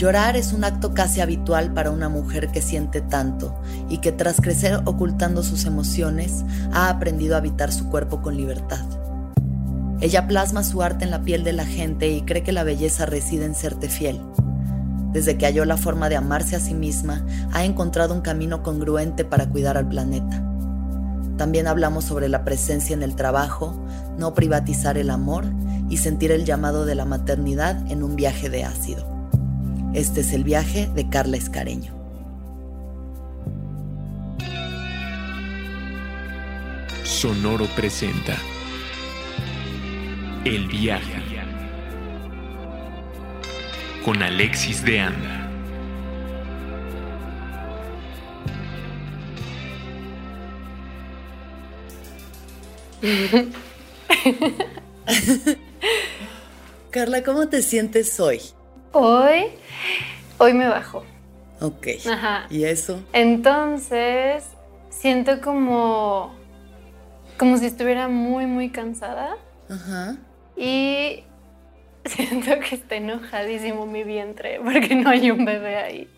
Llorar es un acto casi habitual para una mujer que siente tanto y que tras crecer ocultando sus emociones ha aprendido a habitar su cuerpo con libertad. Ella plasma su arte en la piel de la gente y cree que la belleza reside en serte fiel. Desde que halló la forma de amarse a sí misma, ha encontrado un camino congruente para cuidar al planeta. También hablamos sobre la presencia en el trabajo, no privatizar el amor y sentir el llamado de la maternidad en un viaje de ácido. Este es el viaje de Carla Escareño. Sonoro presenta El viaje con Alexis de Anda. Carla, ¿cómo te sientes hoy? Hoy, hoy me bajo. Ok. Ajá. ¿Y eso? Entonces, siento como, como si estuviera muy, muy cansada. Ajá. Y siento que está enojadísimo mi vientre porque no hay un bebé ahí.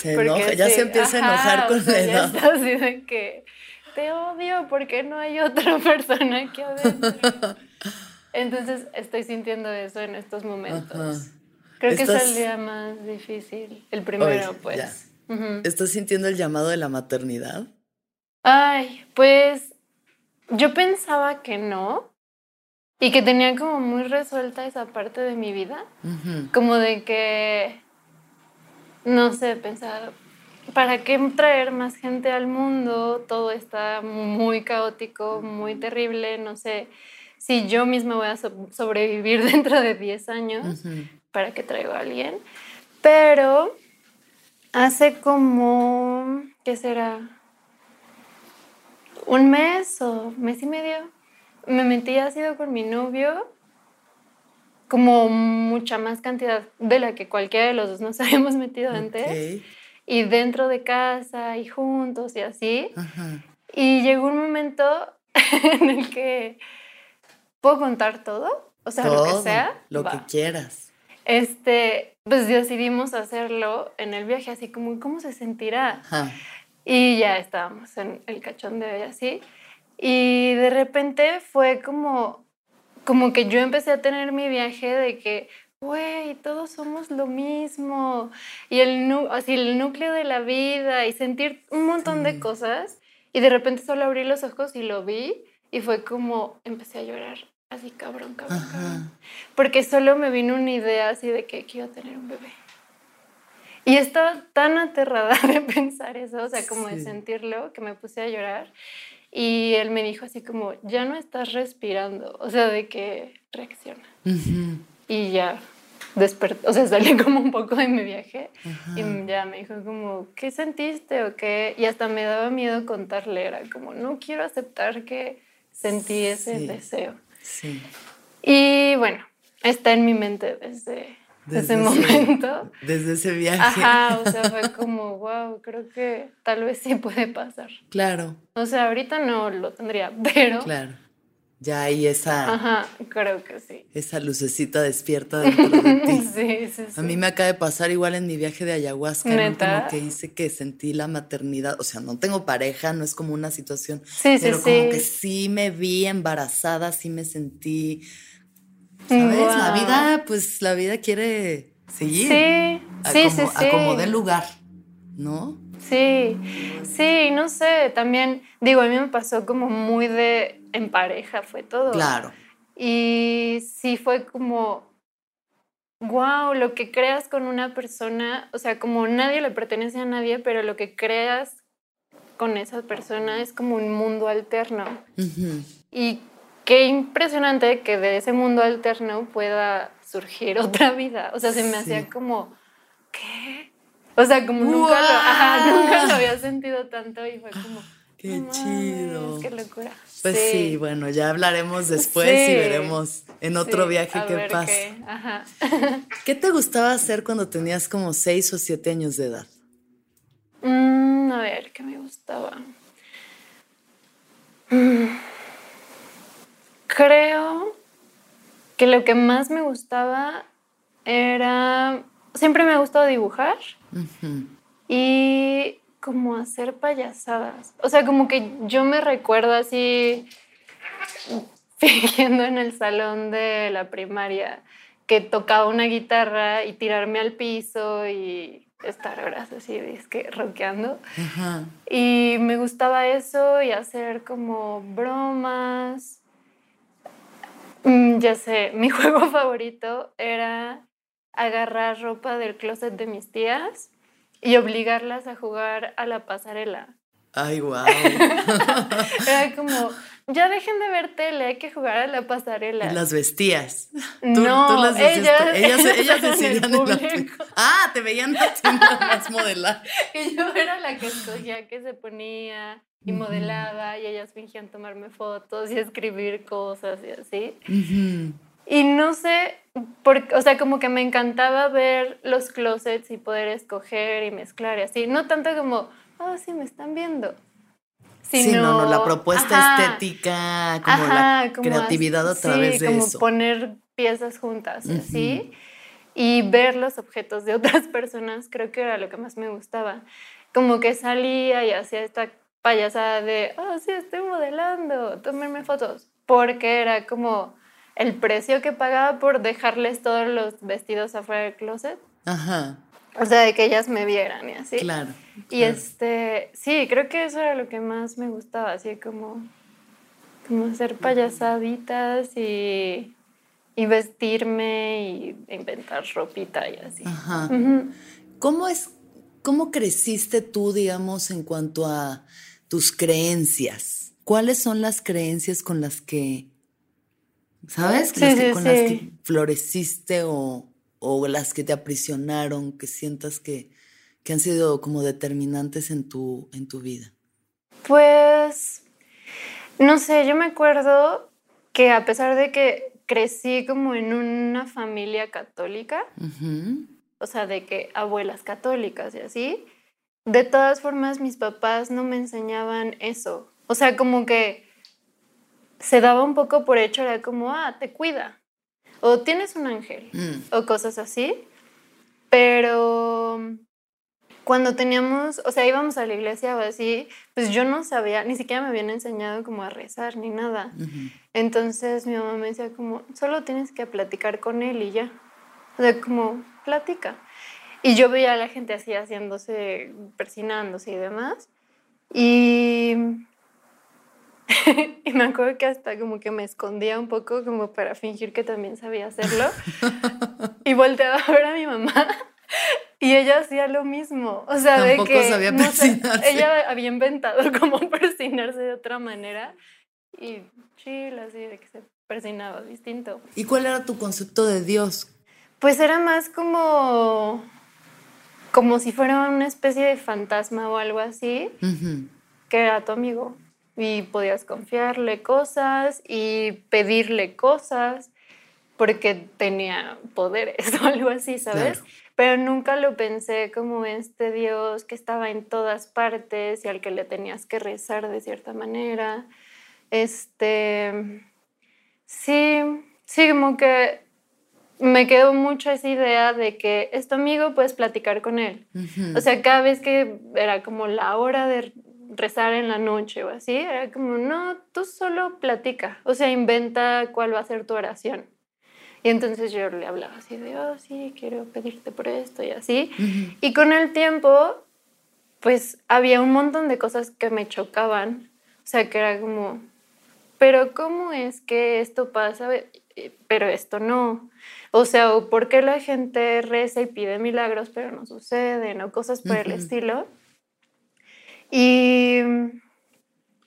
Se Porque enoja, ya sí, se empieza a enojar o con sea, la ya edad. está así de que te odio porque no hay otra persona aquí adentro. Entonces estoy sintiendo eso en estos momentos. Ajá. Creo que es el día más difícil. El primero, Hoy, pues. ¿Estás sintiendo el llamado de la maternidad? Ay, pues yo pensaba que no y que tenía como muy resuelta esa parte de mi vida, como de que, no sé, pensar, ¿para qué traer más gente al mundo? Todo está muy caótico, muy terrible, no sé si yo misma voy a so- sobrevivir dentro de 10 años. Ujú. Para que traigo a alguien. Pero hace como, ¿qué será? Un mes o mes y medio. Me metí ácido con mi novio, como mucha más cantidad de la que cualquiera de los dos nos habíamos metido antes. Y dentro de casa y juntos y así. Ajá. Y llegó un momento en el que puedo contar todo, o sea, lo que sea. Lo va. que quieras. Este, pues decidimos hacerlo en el viaje, así como, ¿cómo se sentirá? Ajá. Y ya estábamos en el cachondeo y así. Y de repente fue como, como que yo empecé a tener mi viaje de que, güey, todos somos lo mismo. Y el, así, el núcleo de la vida y sentir un montón de Sí. cosas. Y de repente solo abrí los ojos y lo vi y fue como, empecé a llorar. Así, cabrón, cabrón, cabrón. Ajá. Porque solo me vino una idea así de que quiero tener un bebé. Y estaba tan aterrada de pensar eso, o sea, como de Sí. sentirlo, que me puse a llorar. Y él me dijo así como, ya no estás respirando, o sea, de que reacciona. Ujú. Y ya desperté, o sea, salí como un poco de mi viaje Ajá. y ya me dijo como, ¿qué sentiste o qué? Y hasta me daba miedo contarle, era como, no quiero aceptar que sentí ese Sí. deseo. Sí. Y bueno, está en mi mente desde, Desde desde ese ese- momento. Desde ese viaje. Ajá, o sea, fue como, wow, creo que tal vez sí puede pasar. Claro, O sea, ahorita no lo tendría, pero... claro. Ya hay esa, Ajá, creo que sí. esa lucecita despierta dentro de ti. Sí, sí, sí. A mí me acaba de pasar igual en mi viaje de ayahuasca, ¿Neta? último que hice que sentí la maternidad, o sea, no tengo pareja, no es como una situación, Sí, sí, pero sí. como que sí me vi embarazada, sí me sentí, ¿sabes? La vida, pues la vida quiere seguir. Sí, sí, como, sí, como sí. dé lugar, ¿no? Sí, sí, no sé, también, digo, a mí me pasó como muy de en pareja, fue todo. Claro. Y sí fue como, wow, lo que creas con una persona, o sea, como nadie le pertenece a nadie, pero lo que creas con esa persona es como un mundo alterno. Y qué impresionante que de ese mundo alterno pueda surgir otra vida. O sea, se me Sí. hacía como, ¿qué? O sea, como nunca, lo, ajá, ¡Guau! nunca lo había sentido tanto y fue como, Qué "No mames, chido. Qué locura. Pues sí. bueno, ya hablaremos después y veremos en otro Sí, viaje a qué ver pasa. qué, Ajá. ¿Qué te gustaba hacer cuando tenías como seis o siete años de edad? Mm, a ver, ¿qué me gustaba? Mm. Creo que lo que más me gustaba era, siempre me ha gustado dibujar y como hacer payasadas. O sea, como que yo me recuerdo así fingiendo en el salón de la primaria que tocaba una guitarra y tirarme al piso y estar horas así, es que rockeando. Y me gustaba eso y hacer como bromas. Mm, ya sé, mi juego favorito era agarrar ropa del closet de mis tías y obligarlas a jugar a la pasarela. Ay, wow. Era como, ya dejen de ver tele, hay que jugar a la pasarela. Las vestías. no, las ellas, ellas, ellas decidían en el Ah, te veían más modelar. Y yo era la que escogía que se ponía y modelaba y ellas fingían tomarme fotos y escribir cosas y así. Y no sé, porque, o sea, como que me encantaba ver los closets y poder escoger y mezclar y así. No tanto como oh, sí, me están viendo. sí, no, no, la propuesta estética, como la creatividad a través de como poner piezas juntas, así. Y ver los objetos de otras personas, creo que era lo que más me gustaba. Como que salía y hacía esta payasada de, oh, sí, estoy modelando, tómenme fotos. Porque era como el precio que pagaba por dejarles todos los vestidos afuera del closet. Ajá. O sea, de que ellas me vieran y así. Claro. Y este, sí, creo que eso era lo que más me gustaba, así como, como hacer payasaditas y, y vestirme y inventar ropita y así. Ajá. ¿Cómo es, cómo creciste tú, digamos, en cuanto a tus creencias? ¿Cuáles son las creencias con las que, sabes, con las que floreciste o o las que te aprisionaron, que sientas que, han sido como determinantes en tu, en tu vida? Pues, no sé, yo me acuerdo que a pesar de que crecí como en una familia católica, o sea, de que abuelas católicas y así, de todas formas mis papás no me enseñaban eso. O sea, como que se daba un poco por hecho, era como, ah, te cuida o tienes un ángel mm. o cosas así. Pero cuando teníamos, o sea, íbamos a la iglesia o así, pues yo no sabía, ni siquiera me habían enseñado como a rezar ni nada. Entonces mi mamá me decía como, solo tienes que platicar con él y ya. O sea, como, platica. Y yo veía a la gente así haciéndose, persinándose y demás. Y y me acuerdo que hasta como que me escondía un poco como para fingir que también sabía hacerlo. y volteaba a ver a mi mamá y ella hacía lo mismo. O sea, de que sabía ella había inventado cómo persinarse de otra manera y chill, así de que se persinaba distinto. ¿Y cuál era tu concepto de Dios? Pues era más como como si fuera una especie de fantasma o algo así, que era tu amigo y podías confiarle cosas y pedirle cosas porque tenía poderes o algo así, ¿sabes? Pero nunca lo pensé como este Dios que estaba en todas partes y al que le tenías que rezar de cierta manera. Este, sí, sí, como que me quedó mucho esa idea de que es tu amigo, puedes platicar con él. O sea, cada vez que era como la hora de rezar en la noche o así, era como, no, tú solo platica, o sea, inventa cuál va a ser tu oración. Y entonces yo le hablaba así de, oh, sí, quiero pedirte por esto y así. Y con el tiempo, pues había un montón de cosas que me chocaban, o sea, que era como, pero ¿cómo es que esto pasa, pero esto no? O sea, ¿o ¿por qué la gente reza y pide milagros, pero no suceden? O cosas por el estilo. Y,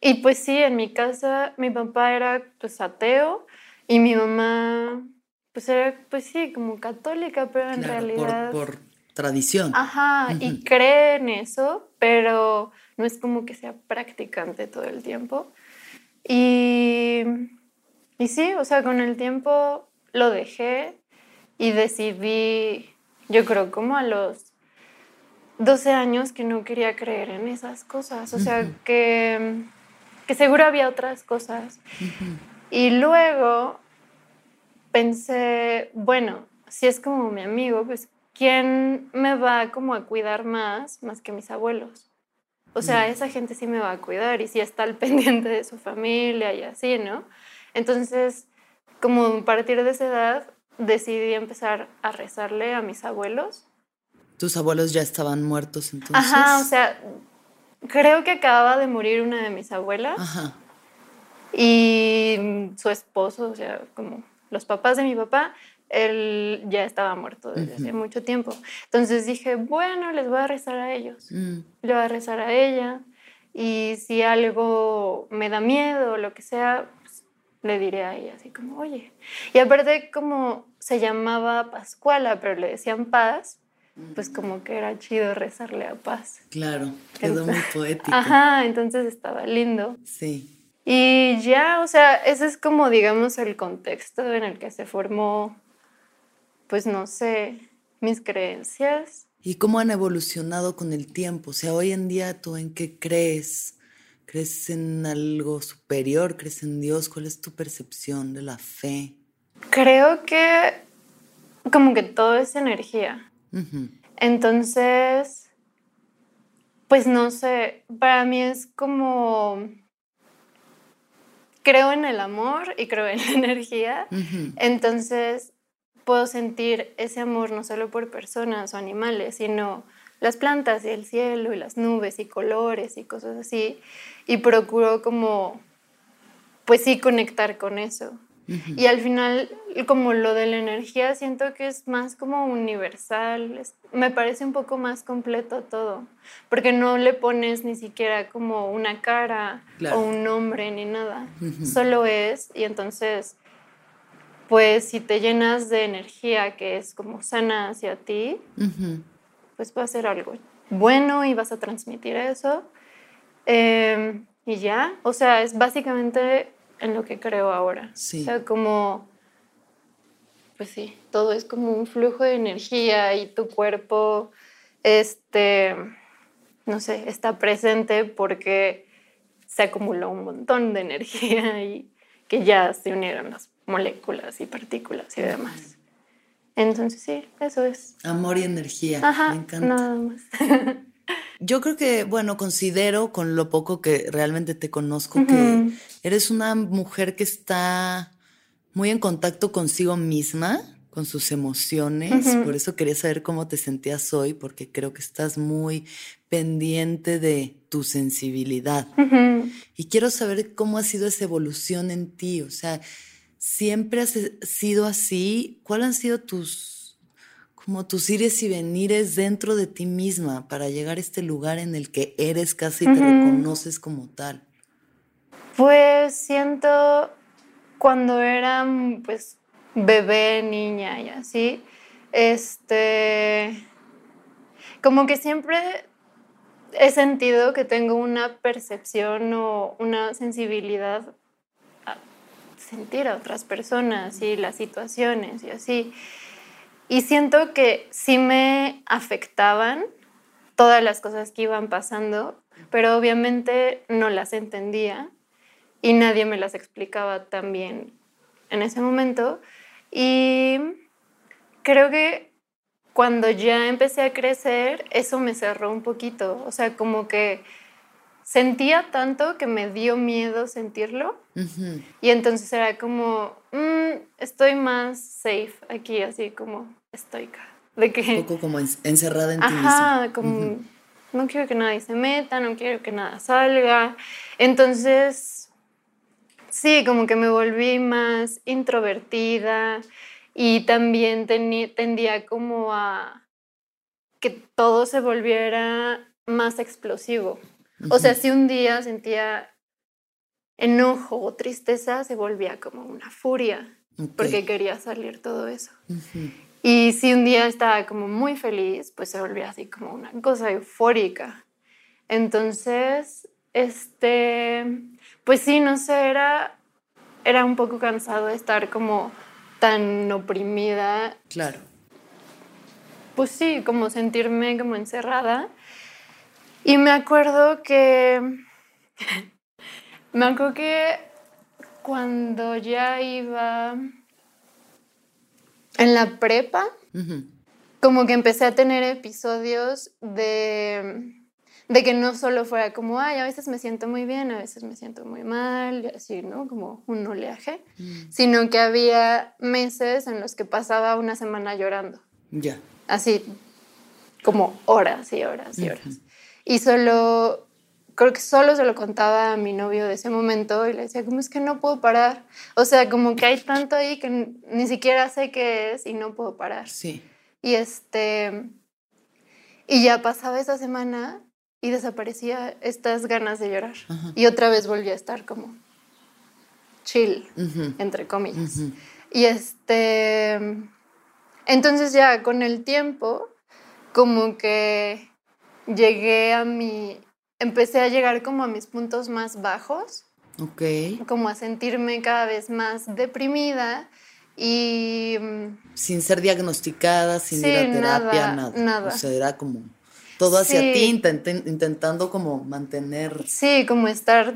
y pues sí, en mi casa mi papá era pues ateo y mi mamá pues era pues sí como católica, pero en realidad... Por, tradición. Ajá, y cree en eso, pero no es como que sea practicante todo el tiempo. Y, y sí, o sea, con el tiempo lo dejé y decidí, yo creo como a los 12 años que no quería creer en esas cosas, o sea, que, que seguro había otras cosas. Y luego pensé, bueno, si es como mi amigo, pues ¿quién me va como a cuidar más, más que mis abuelos? O sea, esa gente sí me va a cuidar y sí está al pendiente de su familia y así, ¿no? Entonces, como a partir de esa edad, decidí empezar a rezarle a mis abuelos. Tus abuelos ya estaban muertos entonces. Ajá, o sea, creo que acababa de morir una de mis abuelas Ajá. y su esposo, o sea, como los papás de mi papá, él ya estaba muerto desde hace mucho tiempo. Entonces dije, bueno, les voy a rezar a ellos. Mm, Le voy a rezar a ella y si algo me da miedo o lo que sea, pues, le diré a ella así como, oye. Y aparte como se llamaba Pascuala, pero le decían Paz, pues como que era chido rezarle a Paz. claro, quedó muy poético. Ajá, entonces estaba lindo. Sí. Y ya, o sea, ese es como, digamos, el contexto en el que se formó, pues no sé, mis creencias. ¿Y cómo han evolucionado con el tiempo? O sea, hoy en día, ¿tú en qué crees? ¿Crees en algo superior? ¿Crees en Dios? ¿Cuál es tu percepción de la fe? Creo que como que todo es energía. Entonces, pues no sé, para mí es como, creo en el amor y creo en la energía. Entonces, puedo sentir ese amor no solo por personas o animales, sino las plantas y el cielo y las nubes y colores y cosas así. Y procuro como, pues sí, conectar con eso. Y al final, como lo de la energía, siento que es más como universal. es- me parece un poco más completo todo. Porque no le pones ni siquiera como una cara Claro. o un nombre ni nada. Solo es. Y entonces, pues si te llenas de energía que es como sana hacia ti, pues va a ser algo bueno y vas a transmitir eso. Eh, y ya, o sea, es básicamente en lo que creo ahora. Sí. O sea, como, pues sí, todo es como un flujo de energía y tu cuerpo, este, no sé, está presente porque se acumuló un montón de energía y que ya se unieron las moléculas y partículas y demás. Entonces sí, eso es. Amor y energía. Ajá, Me encanta. nada más. Yo creo que, bueno, considero con lo poco que realmente te conozco que eres una mujer que está muy en contacto consigo misma, con sus emociones. Por eso quería saber cómo te sentías hoy, porque creo que estás muy pendiente de tu sensibilidad. Y quiero saber cómo ha sido esa evolución en ti. O sea, ¿siempre has sido así? ¿Cuáles han sido tus, como tus ires y venires dentro de ti misma para llegar a este lugar en el que eres casi y te reconoces como tal? Pues siento cuando era pues bebé, niña y así, este, como que siempre he sentido que tengo una percepción o una sensibilidad a sentir a otras personas y las situaciones y así. Y siento que sí me afectaban todas las cosas que iban pasando, pero obviamente no las entendía y nadie me las explicaba tan bien en ese momento. Y creo que cuando ya empecé a crecer, eso me cerró un poquito. O sea, como que sentía tanto que me dio miedo sentirlo. Ujú. Y entonces era como, "Mm, estoy más safe aquí, así como estoica. De Un que, poco como en- encerrada en ti ajá, misma. como, Ujú. no quiero que nadie se meta, no quiero que nada salga. Entonces, sí, como que me volví más introvertida y también tendía como a que todo se volviera más explosivo. O sea, si un día sentía enojo o tristeza, se volvía como una furia, porque quería salir todo eso. Ujú. Y si un día estaba como muy feliz, pues se volvía así como una cosa eufórica. Entonces, este, pues sí, no sé, era, era un poco cansado de estar como tan oprimida. Claro. Pues sí, como sentirme como encerrada. Y me acuerdo que, me acuerdo que cuando ya iba en la prepa, Ujú. como que empecé a tener episodios de, de que no solo fuera como, ay, a veces me siento muy bien, a veces me siento muy mal, y así, ¿no? Como un oleaje, Mm. sino que había meses en los que pasaba una semana llorando, Ya. así como horas y horas y horas. Y solo, creo que solo se lo contaba a mi novio de ese momento y le decía, como es que no puedo parar. O sea, como que hay tanto ahí que ni siquiera sé qué es y no puedo parar. Sí. Y este. Y ya pasaba esa semana y desaparecía estas ganas de llorar. Ajá. Y otra vez volví a estar como chill, entre comillas. Y este. Entonces ya con el tiempo, como que llegué a mi. Empecé a llegar como a mis puntos más bajos Ok. como a sentirme cada vez más deprimida y mm, Sin ser diagnosticada, sin Sí, ir a terapia, nada, nada. nada. O sea, era como todo hacia Sí. ti, intent- intentando como mantener. sí, como estar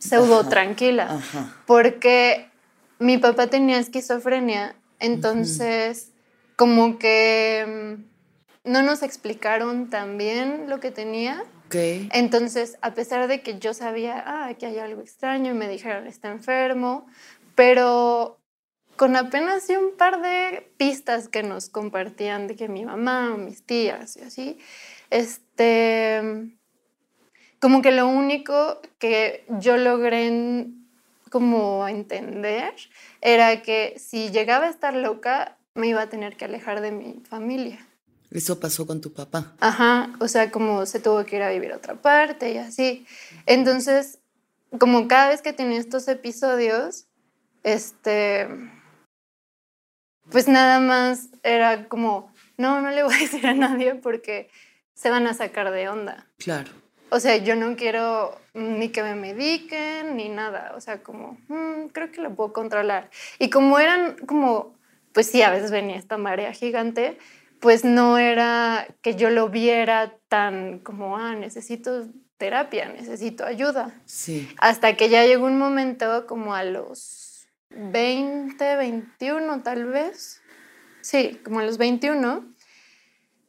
pseudo Ajá, tranquila, Ajá. porque mi papá tenía esquizofrenia, entonces como que mm, no nos explicaron tan bien lo que tenía. Entonces, a pesar de que yo sabía, ah, que hay algo extraño y me dijeron, está enfermo, pero con apenas un par de pistas que nos compartían de que mi mamá o mis tías y así, este, como que lo único que yo logré como entender era que si llegaba a estar loca, me iba a tener que alejar de mi familia. Eso pasó con tu papá. Ajá, o sea, como se tuvo que ir a vivir a otra parte y así. Entonces, como cada vez que tenía estos episodios, este, pues nada más era como, no, no le voy a decir a nadie porque se van a sacar de onda. Claro. O sea, yo no quiero ni que me mediquen ni nada. O sea, como, "Mm, creo que lo puedo controlar. Y como eran como, pues sí, a veces venía esta marea gigante, pues no era que yo lo viera tan como, ah, necesito terapia, necesito ayuda. Sí. Hasta que ya llegó un momento como a los 20, 21 tal vez. Sí, como a los 21,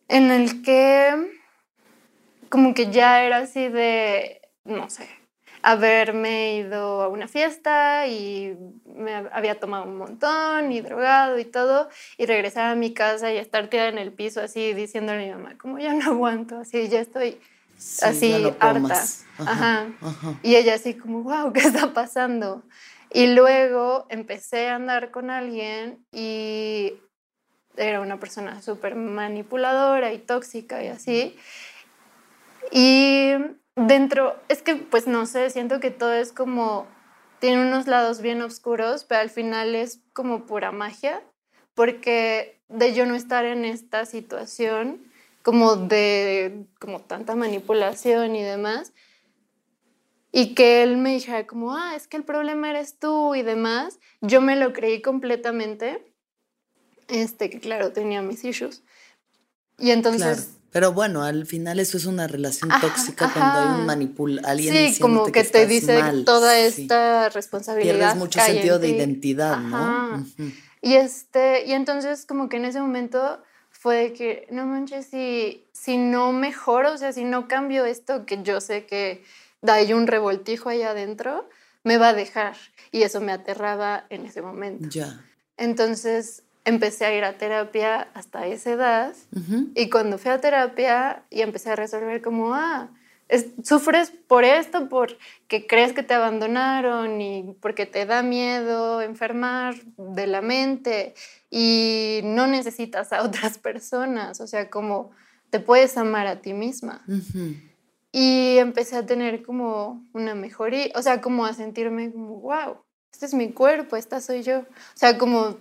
en el que como que ya era así de, no sé, haberme ido a una fiesta y me había tomado un montón y drogado y todo, y regresar a mi casa y estar tirada en el piso así diciéndole a mi mamá, como ya no aguanto, así ya estoy Sí, así ya no harta. más. Ajá. ajá. Y ella así como, wow, ¿qué está pasando? Y luego empecé a andar con alguien y era una persona súper manipuladora y tóxica y así. Y dentro, es que pues no sé, siento que todo es como, tiene unos lados bien oscuros, pero al final es como pura magia, porque de yo no estar en esta situación, como de como tanta manipulación y demás, y que él me dijera como, ah, es que el problema eres tú y demás, yo me lo creí completamente, este, que claro, tenía mis issues. Y entonces... Pero bueno, al final eso es una relación Ajá, tóxica cuando hay un manipul alguien Sí, como diciéndote que, te estás dice mal. toda Sí. esta responsabilidad. Pierdes mucho sentido de ti. identidad, ¿no? Y este, y entonces como que en ese momento fue de que, no manches, si, si no mejoro, o sea, si no cambio esto que yo sé que hay un revoltijo ahí adentro, me va a dejar. Y eso me aterraba en ese momento. Ya. Entonces empecé a ir a terapia hasta esa edad. Ujú. Y cuando fui a terapia y empecé a resolver como, ah, es- sufres por esto, porque crees que te abandonaron y porque te da miedo enfermar de la mente y no necesitas a otras personas, o sea, como te puedes amar a ti misma. Ujú. Y empecé a tener como una mejoría, o sea, como a sentirme como, wow, este es mi cuerpo, esta soy yo. O sea, como,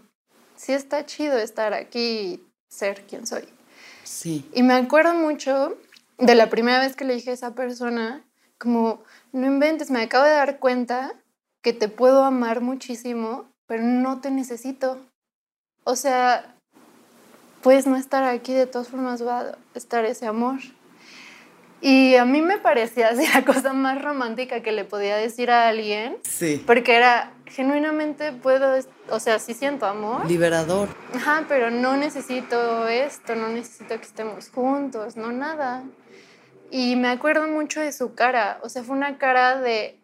sí está chido estar aquí y ser quien soy. Sí. Y me acuerdo mucho de la primera vez que le dije a esa persona, como, no inventes, me acabo de dar cuenta que te puedo amar muchísimo, pero no te necesito. O sea, puedes no estar aquí, de todas formas va a estar ese amor. Y a mí me parecía así la cosa más romántica que le podía decir a alguien, Sí. porque era, genuinamente puedo, o sea, sí siento amor. Liberador. Ajá, pero no necesito esto, no necesito que estemos juntos, no nada. Y me acuerdo mucho de su cara, o sea, fue una cara de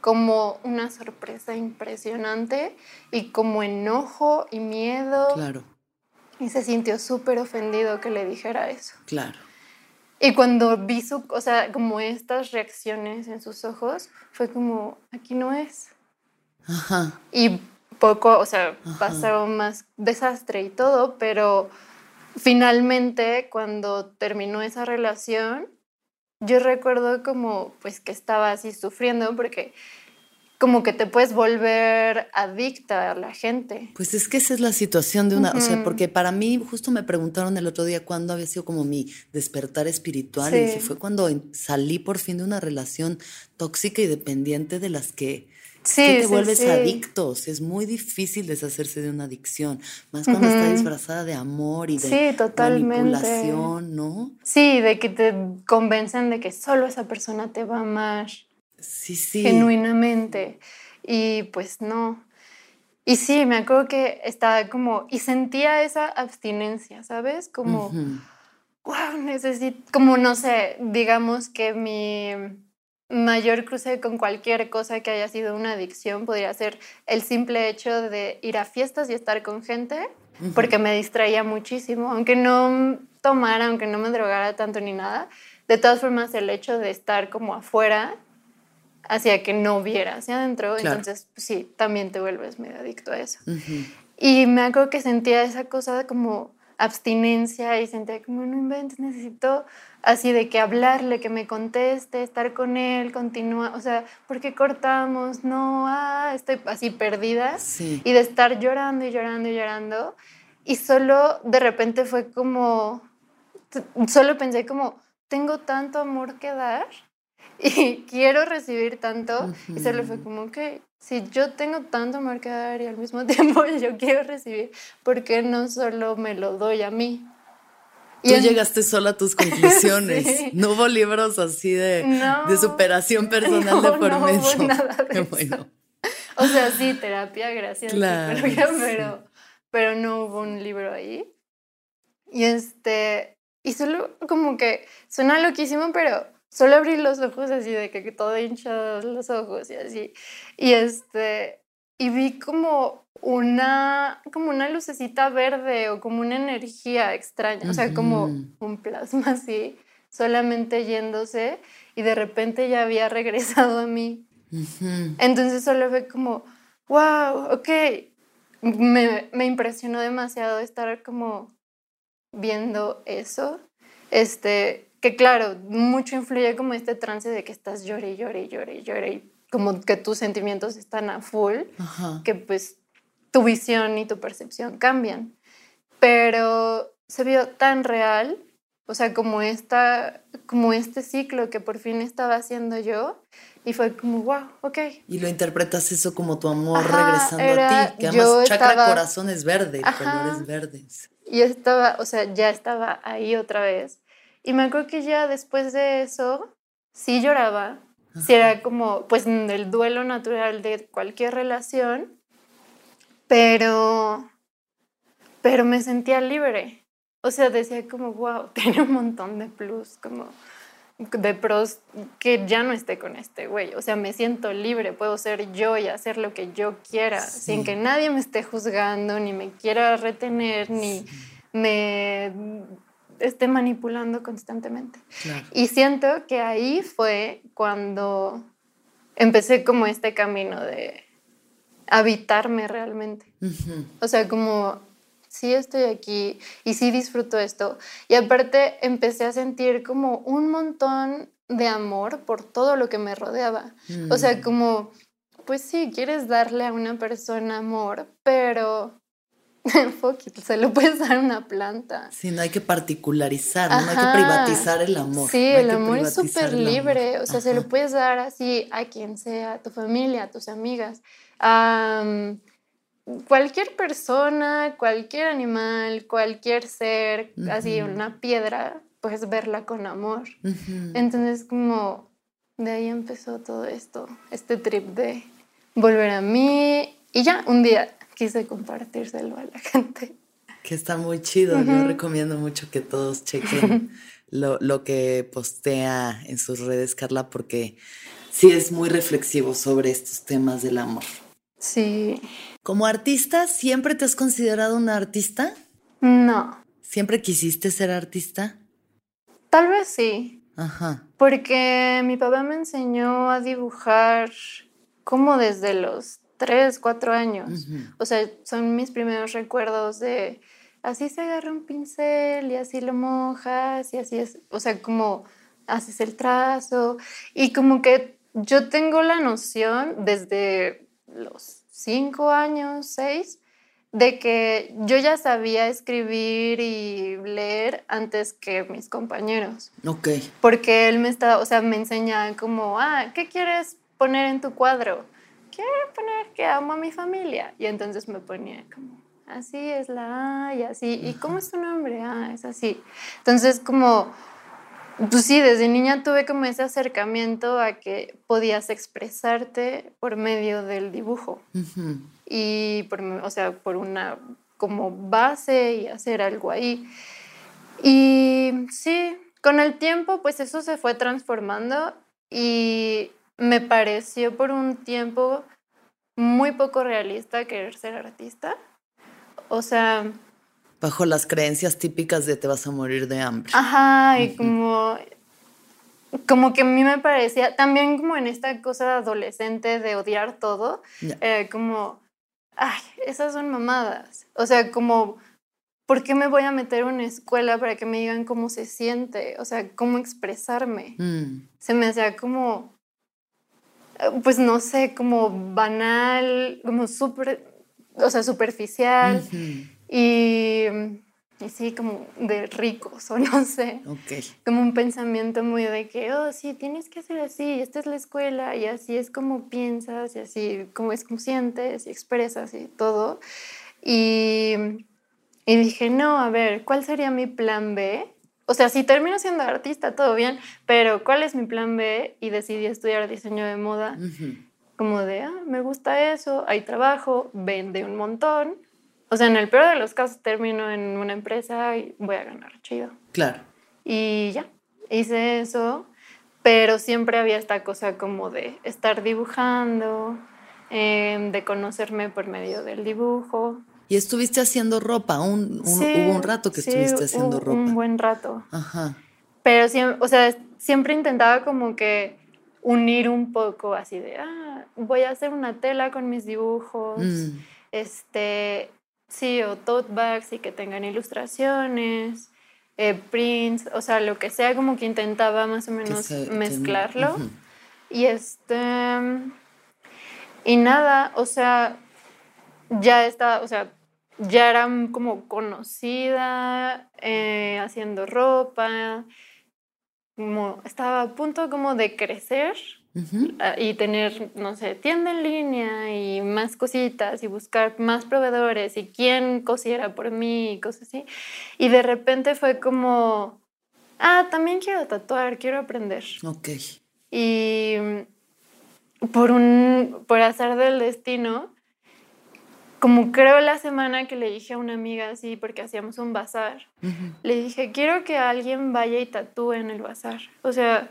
como una sorpresa impresionante y como enojo y miedo. Claro. Y se sintió súper ofendido que le dijera eso. Claro. Y cuando vi su, o sea, como estas reacciones en sus ojos, fue como, aquí no es. Ajá. Y poco, o sea, pasaron más desastre y todo, pero finalmente cuando terminó esa relación, yo recuerdo como pues que estaba así sufriendo porque como que te puedes volver adicta a la gente. Pues es que esa es la situación de una, o sea, porque para mí justo me preguntaron el otro día cuándo había sido como mi despertar espiritual y dije, fue cuando salí por fin de una relación tóxica y dependiente de las que Sí, que te vuelves adictos. Es muy difícil deshacerse de una adicción, más cuando está disfrazada de amor y de manipulación, ¿no? Sí, de que te convencen de que solo esa persona te va a amar. Sí, sí. Genuinamente. Y pues no. Y sí, me acuerdo que estaba como, y sentía esa abstinencia, ¿sabes? Como, wow, necesito, como no sé, digamos que mi mayor cruce con cualquier cosa que haya sido una adicción podría ser el simple hecho de ir a fiestas y estar con gente, porque me distraía muchísimo, aunque no tomara, aunque no me drogara tanto ni nada. De todas formas, el hecho de estar como afuera hacía que no viera hacia adentro, entonces pues sí, también te vuelves medio adicto a eso. Y me acuerdo que sentía esa cosa como abstinencia y sentía como no inventes, necesito así de que hablarle, que me conteste, estar con él, continuar, o sea, ¿por qué cortamos? No, ah, estoy así perdida. Y de estar llorando y llorando y llorando. Y solo de repente fue como, solo pensé como, tengo tanto amor que dar y quiero recibir tanto. Y solo fue como, que si yo tengo tanto amor que dar y al mismo tiempo yo quiero recibir, ¿por qué no solo me lo doy a mí? Tú llegaste sola a tus conclusiones. No hubo libros así de, de superación personal de por no Hubo nada de bueno. O sea, sí, terapia, gracias. Claro, pero, pero no hubo un libro ahí. Y este, y solo como que suena loquísimo, pero solo abrí los ojos así de que, todo hinchados los ojos y así. Y este, y vi como una, como una lucecita verde o como una energía extraña, o sea, como un plasma así, solamente yéndose y de repente ya había regresado a mí. Entonces solo fue como, wow, ok, me, me, impresionó demasiado estar como viendo eso, este, que claro, mucho influye como este trance de que estás llore, llore, llore, llore, como que tus sentimientos están a full, que pues tu visión y tu percepción cambian. Pero se vio tan real, o sea, como, esta, como este ciclo que por fin estaba haciendo yo, y fue como, wow, ok. Y lo interpretas eso como tu amor regresando a ti, que además chakra corazón es verde, colores verdes. Y estaba, o sea, ya estaba ahí otra vez. Y me acuerdo que ya después de eso, sí lloraba, si era como, pues, el duelo natural de cualquier relación, pero, pero me sentía libre. O sea, decía como, wow, tiene un montón de plus, como de pros que ya no esté con este güey. O sea, me siento libre, puedo ser yo y hacer lo que yo quiera, sin que nadie me esté juzgando, ni me quiera retener, ni me esté manipulando constantemente. Y siento que ahí fue cuando empecé como este camino de habitarme realmente. O sea, como sí estoy aquí y sí disfruto esto. Y aparte empecé a sentir como un montón de amor por todo lo que me rodeaba. O sea, mm. como, pues sí, quieres darle a una persona amor, pero se lo puedes dar a una planta. Sí, no hay que particularizar, no hay que privatizar el amor. Sí, el amor es súper libre, o sea, se lo puedes dar así a quien sea, a tu familia, a tus amigas, a cualquier persona, cualquier animal, cualquier ser, así una piedra, puedes verla con amor. Entonces, como de ahí empezó todo esto, este trip de volver a mí y ya, un día quise compartírselo a la gente. Que está muy chido. Yo recomiendo mucho que todos chequen lo, lo, que postea en sus redes, Carla, porque sí es muy reflexivo sobre estos temas del amor. Sí. Como artista, ¿siempre te has considerado una artista? No. ¿Siempre quisiste ser artista? Tal vez sí. Ajá. Porque mi papá me enseñó a dibujar como desde los tres, cuatro años. O sea, son mis primeros recuerdos de así se agarra un pincel y así lo mojas y así es, o sea, como haces el trazo y como que yo tengo la noción desde los cinco años, seis, de que yo ya sabía escribir y leer antes que mis compañeros. Ok. Porque él me estaba, o sea, me enseñaba como, ah, ¿qué quieres poner en tu cuadro? Quiero poner que amo a mi familia. Y entonces me ponía como, así es la A y así. ¿Y cómo es tu nombre? Ah, es así. Entonces como, pues sí, desde niña tuve como ese acercamiento a que podías expresarte por medio del dibujo. Y, por, o sea, por una como base y hacer algo ahí. Y sí, con el tiempo pues eso se fue transformando y me pareció por un tiempo muy poco realista querer ser artista. O sea... Bajo las creencias típicas de te vas a morir de hambre. Ajá, y como... Como que a mí me parecía, también como en esta cosa adolescente de odiar todo, eh, como, ay, esas son mamadas. O sea, como, ¿por qué me voy a meter en una escuela para que me digan cómo se siente? O sea, cómo expresarme. Mm. Se me hacía como, pues no sé, como banal, como súper, o sea, superficial y, y, sí, como de ricos o no sé. Como un pensamiento muy de que, oh, sí, tienes que hacer así, esta es la escuela y así es como piensas y así como es como sientes y expresas y todo. Y, y dije, no, a ver, ¿cuál sería mi plan B? O sea, si termino siendo artista, todo bien, pero ¿cuál es mi plan B? Y decidí estudiar diseño de moda. Como de, ah, me gusta eso, hay trabajo, vende un montón. O sea, en el peor de los casos termino en una empresa y voy a ganar chido. Claro. Y ya, hice eso, pero siempre había esta cosa como de estar dibujando, em, de conocerme por medio del dibujo. Y estuviste haciendo ropa, un, hubo un rato que estuviste haciendo ropa. Un buen rato. Ajá. Pero siempre, o sea, siempre intentaba como que unir un poco así de, ah, voy a hacer una tela con mis dibujos, mm. este, sí, o tote bags y que tengan ilustraciones, eh, prints, o sea, lo que sea, como que intentaba más o menos mezclarlo. Y este, y nada, o sea, ya estaba, o sea, ya era como conocida, eh, haciendo ropa, como estaba a punto como de crecer ah, y tener, no sé, tienda en línea y más cositas y buscar más proveedores y quién cosiera por mí y cosas así. Y de repente fue como, ah, también quiero tatuar, quiero aprender. Ok. Y por un, por azar del destino, como creo la semana que le dije a una amiga así, porque hacíamos un bazar, le dije, quiero que alguien vaya y tatúe en el bazar. O sea,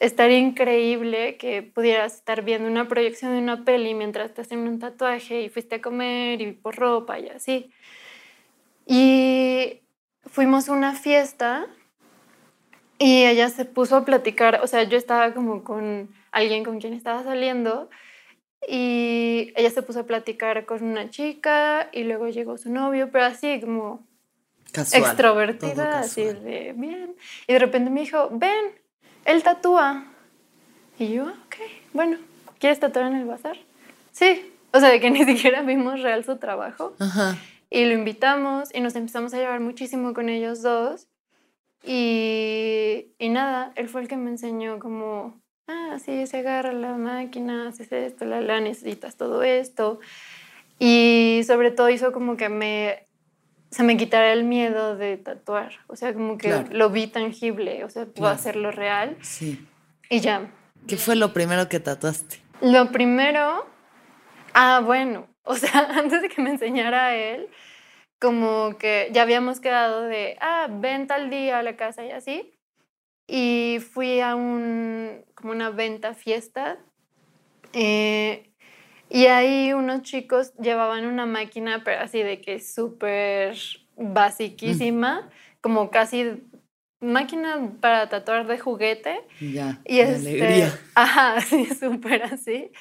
estaría increíble que pudieras estar viendo una proyección de una peli mientras te hacen un tatuaje y fuiste a comer y por ropa y así. Y fuimos a una fiesta y ella se puso a platicar, o sea, yo estaba como con alguien con quien estaba saliendo y ella se puso a platicar con una chica y luego llegó su novio, pero así como extrovertida, así de bien. Y de repente me dijo, ven, él tatúa. Y yo, ok, bueno, ¿quieres tatuar en el bazar? Sí, o sea, de que ni siquiera vimos real su trabajo. Y lo invitamos y nos empezamos a llevar muchísimo con ellos dos. Y, y nada, él fue el que me enseñó como ah, sí, se agarra la máquina, haces esto, la, la necesitas todo esto. Y sobre todo hizo como que me, se me quitara el miedo de tatuar. O sea, como que lo vi tangible, o sea, puedo hacerlo real. Sí. Y ya. ¿Qué fue lo primero que tatuaste? Lo primero Ah, bueno, o sea, antes de que me enseñara él, como que ya habíamos quedado de, ah, ven tal día a la casa y así. Y fui a un, como una venta fiesta. Eh, y ahí unos chicos llevaban una máquina, pero así de que súper basiquísima, como casi máquina para tatuar de juguete. Ya. Y este, Ajá, sí, súper así.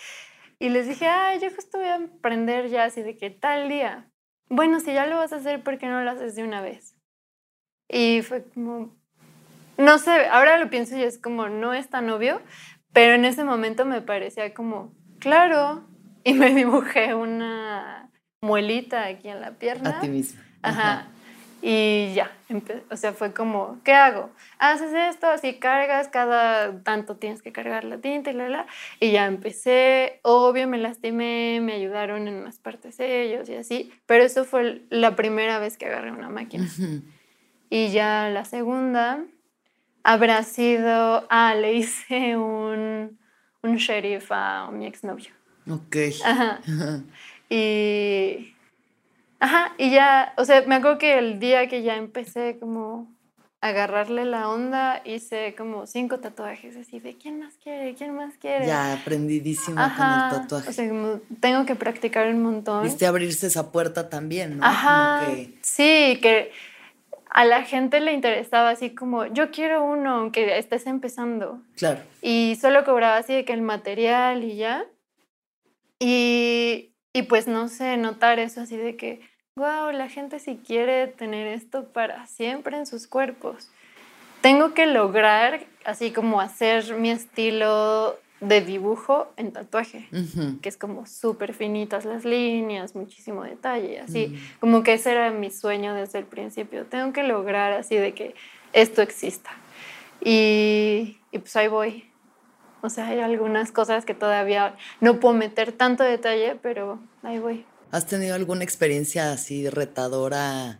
Y les dije, ay, yo justo voy a aprender ya así de que tal día. Bueno, si ya lo vas a hacer, ¿por qué no lo haces de una vez? Y fue como, no sé, ahora lo pienso y es como, no es tan obvio, pero en ese momento me parecía como, claro. Y me dibujé una muelita aquí en la pierna. A ti misma. Ajá. Y ya, o sea, fue como, ¿qué hago? Haces esto, así cargas, cada tanto tienes que cargar la tinta y la, la. Y ya empecé, obvio me lastimé, me ayudaron en unas partes ellos y así, pero eso fue la primera vez que agarré una máquina. Y ya la segunda habrá sido, ah, le hice un, un sheriff a mi exnovio. Ok. Ajá. Y Ajá, y ya, o sea, me acuerdo que el día que ya empecé como a agarrarle la onda, hice como cinco tatuajes, así de ¿quién más quiere? ¿quién más quiere? Ya, aprendidísima con el tatuaje. O sea, como tengo que practicar un montón. Viste abrirse esa puerta también, ¿no? Ajá, sí, que a la gente le interesaba así como, yo quiero uno, aunque estés empezando. Claro. Y solo cobraba así de que el material y ya. Y, y pues no sé, notar eso así de que wow, la gente si quiere tener esto para siempre en sus cuerpos. Tengo que lograr así como hacer mi estilo de dibujo en tatuaje, que es como súper finitas las líneas, muchísimo detalle, así, como que ese era mi sueño desde el principio. Tengo que lograr así de que esto exista. Y, y pues ahí voy. O sea, hay algunas cosas que todavía no puedo meter tanto detalle, pero ahí voy. ¿Has tenido alguna experiencia así retadora,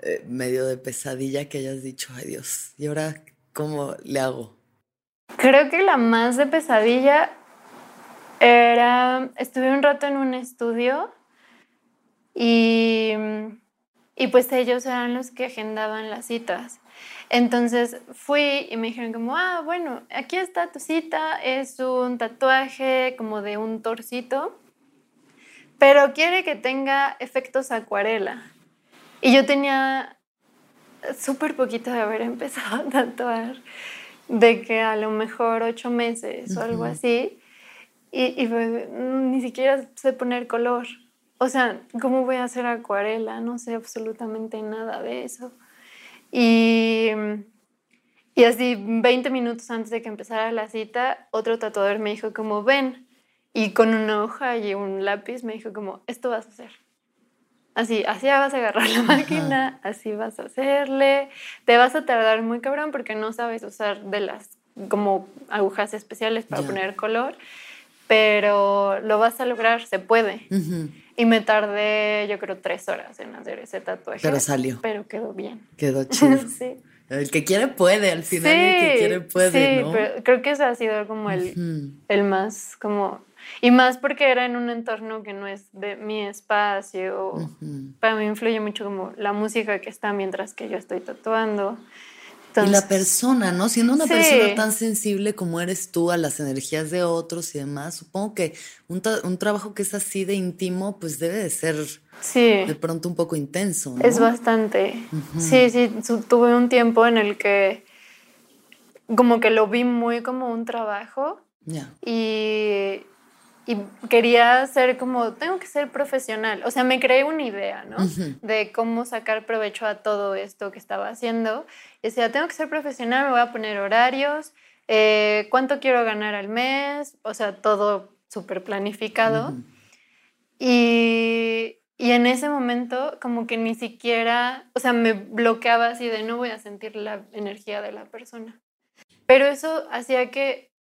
eh, medio de pesadilla, que hayas dicho, ay Dios, ¿y ahora cómo le hago? Creo que la más de pesadilla era, estuve un rato en un estudio y, y pues ellos eran los que agendaban las citas. Entonces fui y me dijeron como, ah, bueno, aquí está tu cita, es un tatuaje como de un torcito pero quiere que tenga efectos acuarela. Y yo tenía súper poquito de haber empezado a tatuar, de que a lo mejor ocho meses o algo así, y, ni siquiera sé poner color. O sea, ¿cómo voy a hacer acuarela? No sé absolutamente nada de eso. Y, y así 20 minutos antes de que empezara la cita, otro tatuador me dijo como, ven, y con una hoja y un lápiz me dijo como, esto vas a hacer. Así, así vas a agarrar la máquina, así vas a hacerle. Te vas a tardar muy cabrón porque no sabes usar de las como agujas especiales para poner color, pero lo vas a lograr, se puede. Y me tardé, yo creo, tres horas en hacer ese tatuaje. Pero salió. Pero quedó bien. Quedó chido. sí. El que quiere puede, al final el que quiere puede, sí, pero creo que ese ha sido como el, el más como y más porque era en un entorno que no es de mi espacio. Para mí influye mucho como la música que está mientras que yo estoy tatuando. y la persona, ¿no? Siendo una persona tan sensible como eres tú a las energías de otros y demás, supongo que un, un trabajo que es así de íntimo, pues debe de ser de pronto un poco intenso. ¿no? Es bastante. Sí, sí, tuve un tiempo en el que como que lo vi muy como un trabajo. Y y quería ser como, tengo que ser profesional. O sea, me creé una idea, ¿no? De cómo sacar provecho a todo esto que estaba haciendo. Y decía, tengo que ser profesional, me voy a poner horarios, eh, cuánto quiero ganar al mes, o sea, todo súper planificado. y, y en ese momento, como que ni siquiera, o sea, me bloqueaba así de no voy a sentir la energía de la persona. Pero eso hacía que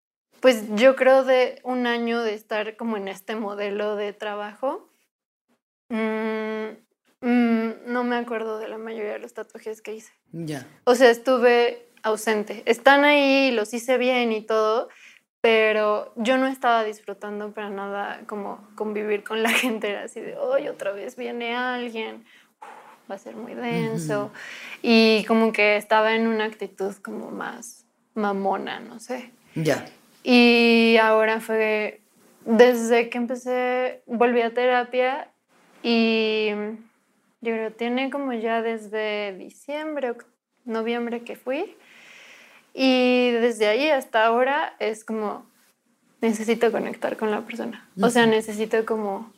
pues yo creo de un año de estar como en este modelo de trabajo, mm, mm, no me acuerdo de la mayoría de los tatuajes que hice. Ya. O sea, estuve ausente. Están ahí, los hice bien y todo, pero yo no estaba disfrutando para nada como convivir con la gente, era así de, hoy otra vez viene alguien, va a ser muy denso, y como que estaba en una actitud como más mamona, no sé. Ya. Y ahora fue, desde que empecé, volví a terapia y yo creo tiene como ya desde diciembre, noviembre que fui. Y desde ahí hasta ahora es como, necesito conectar con la persona. O sea, necesito como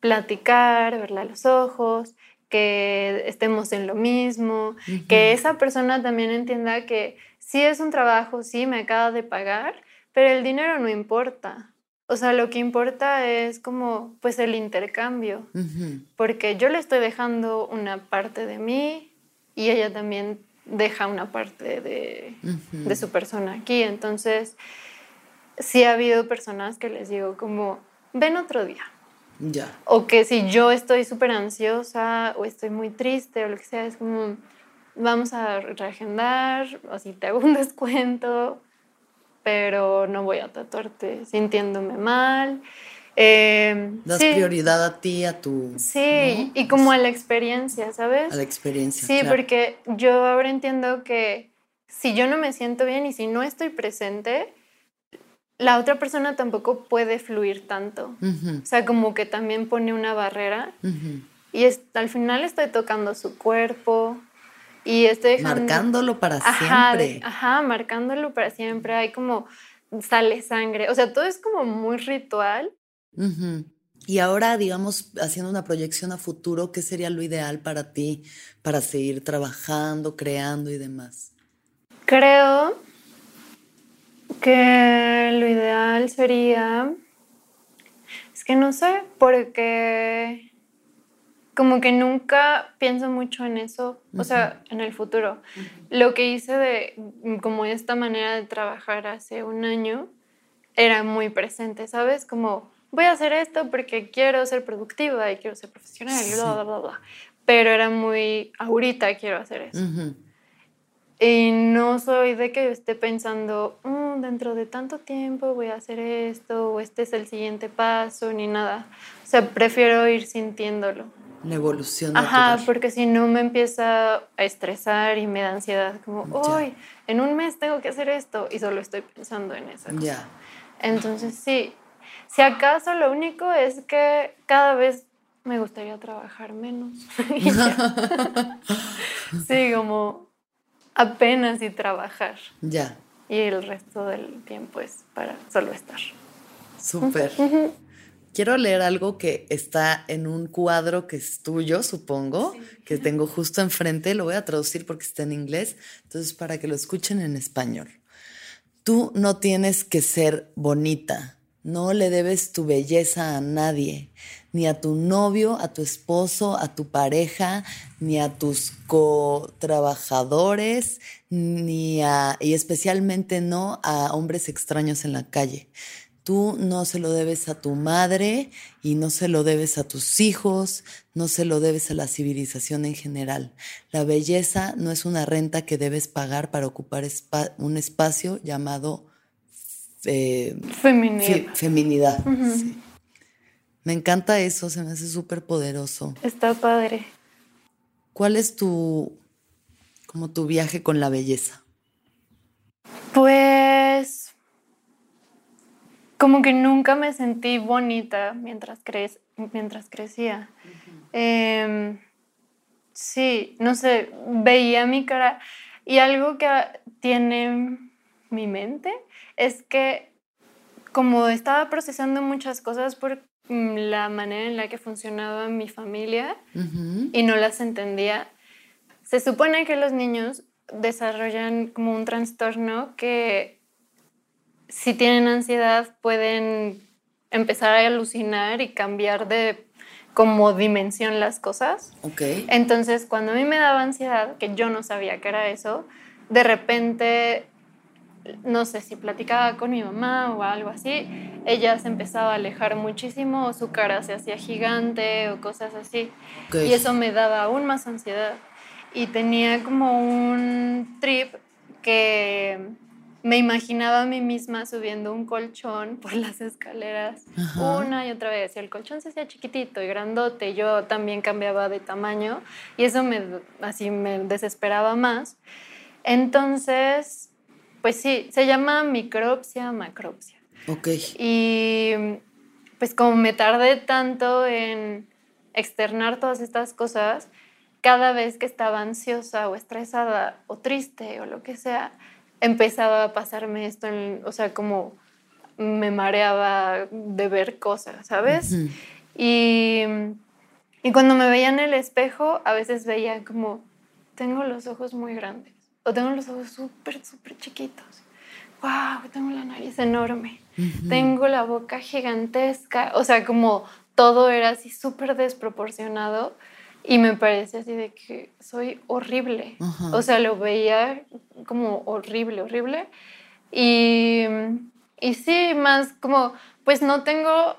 platicar, verla a los ojos, que estemos en lo mismo, que esa persona también entienda que sí es un trabajo, sí me acaba de pagar, pero el dinero no importa. O sea, lo que importa es como pues el intercambio, porque yo le estoy dejando una parte de mí y ella también deja una parte de, de su persona aquí. Entonces, sí ha habido personas que les digo como, ven otro día. Ya. O que si yo estoy súper ansiosa o estoy muy triste o lo que sea, es como, vamos a reagendar o si te hago un descuento pero no voy a tatuarte sintiéndome mal. Eh, das prioridad a ti, a tu... Sí, y como a la experiencia, ¿sabes? A la experiencia. Sí, porque yo ahora entiendo que si yo no me siento bien y si no estoy presente, la otra persona tampoco puede fluir tanto. O sea, como que también pone una barrera. Y al final estoy tocando su cuerpo, y estoy Marcándolo para siempre. Ajá, marcándolo para siempre. Hay como sale sangre. O sea, todo es como muy ritual. Y ahora, digamos, haciendo una proyección a futuro, ¿qué sería lo ideal para ti para seguir trabajando, creando y demás? Creo que lo ideal sería, es que no sé, porque como que nunca pienso mucho en eso, o sea, en el futuro. Lo que hice de como esta manera de trabajar hace un año era muy presente, ¿sabes? Como voy a hacer esto porque quiero ser productiva y quiero ser profesional y bla, bla, bla, bla. Pero era muy, ahorita quiero hacer eso. Y no soy de que esté pensando, mm, dentro de tanto tiempo voy a hacer esto o este es el siguiente paso, ni nada. O sea, prefiero ir sintiéndolo. La evolución. Ajá, porque si no me empieza a estresar y me da ansiedad, como, hoy, en un mes tengo que hacer esto y solo estoy pensando en eso. Ya. Entonces, sí, si acaso lo único es que cada vez me gustaría trabajar menos. sí, como apenas y trabajar. Ya. Y el resto del tiempo es para solo estar. Súper. Quiero leer algo que está en un cuadro que es tuyo, supongo, que tengo justo enfrente. Lo voy a traducir porque está en inglés, entonces para que lo escuchen en español. Tú no tienes que ser bonita, no le debes tu belleza a nadie, ni a tu novio, a tu esposo, a tu pareja, ni a tus co-trabajadores, ni a, y especialmente no a hombres extraños en la calle. Tú no se lo debes a tu madre y no se lo debes a tus hijos, no se lo debes a la civilización en general. La belleza no es una renta que debes pagar para ocupar un espacio llamado eh, feminidad. Me encanta eso, se me hace súper poderoso. Está padre. ¿Cuál es tu, como tu viaje con la belleza? Pues como que nunca me sentí bonita mientras, mientras crecía. Em, sí, no sé, veía mi cara y algo que tiene mi mente es que como estaba procesando muchas cosas por mm, la manera en la que funcionaba mi familia y no las entendía, se supone que los niños desarrollan como un trastorno que si tienen ansiedad pueden empezar a alucinar y cambiar de como dimensión las cosas. Okay. Entonces, cuando a mí me daba ansiedad, que yo no sabía que era eso, de repente, no sé si platicaba con mi mamá o algo así, ella se empezaba a alejar muchísimo, o su cara se hacía gigante o cosas así. Y eso me daba aún más ansiedad. Y tenía como un trip que me imaginaba a mí misma subiendo un colchón por las escaleras Ajá. una y otra vez. Y el colchón se hacía chiquitito y grandote. Yo también cambiaba de tamaño y eso me, así me desesperaba más. Entonces, pues sí, se llama micropsia, macropsia. Ok. Y pues como me tardé tanto en externar todas estas cosas, cada vez que estaba ansiosa o estresada o triste o lo que sea, empezaba a pasarme esto, en- o sea, como me mareaba de ver cosas, ¿sabes? Y, y cuando me veía en el espejo, a veces veía como, tengo los ojos muy grandes o tengo los ojos súper, súper chiquitos. ¡Wow! Tengo la nariz enorme. Tengo la boca gigantesca. O sea, como todo era así súper desproporcionado y me parecía así de que soy horrible. O sea, lo veía como horrible, horrible. Y, y sí, más como, pues no tengo,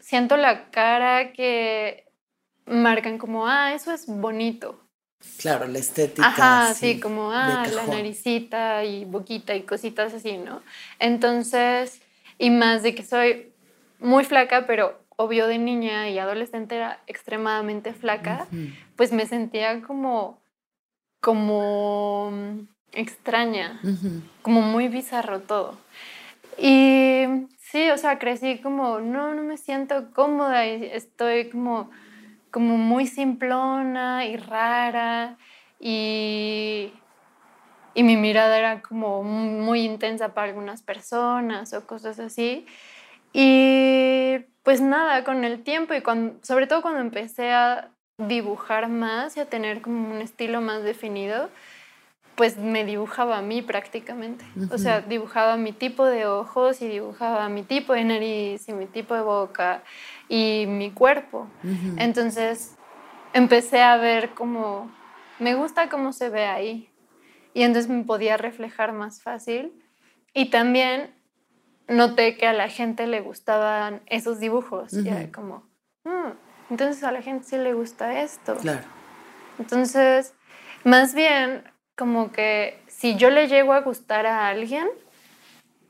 siento la cara que marcan como, ah, eso es bonito. Claro, la estética. Ajá, así, sí, como, ah, la naricita y boquita y cositas así, ¿no? Entonces, y más de que soy muy flaca, pero obvio de niña y adolescente era extremadamente flaca, pues me sentía como, como extraña, como muy bizarro todo. Y sí, o sea, crecí como, no, no me siento cómoda y estoy como, como muy simplona y rara y, y mi mirada era como muy intensa para algunas personas o cosas así. Y pues nada, con el tiempo y cuando, sobre todo cuando empecé a dibujar más y a tener como un estilo más definido, pues me dibujaba a mí prácticamente. O sea, dibujaba mi tipo de ojos y dibujaba mi tipo de nariz y mi tipo de boca y mi cuerpo. Entonces empecé a ver como, me gusta cómo se ve ahí. Y entonces me podía reflejar más fácil. Y también noté que a la gente le gustaban esos dibujos. Y era como, "Mm, entonces a la gente sí le gusta esto. Claro. Entonces, más bien como que si yo le llego a gustar a alguien,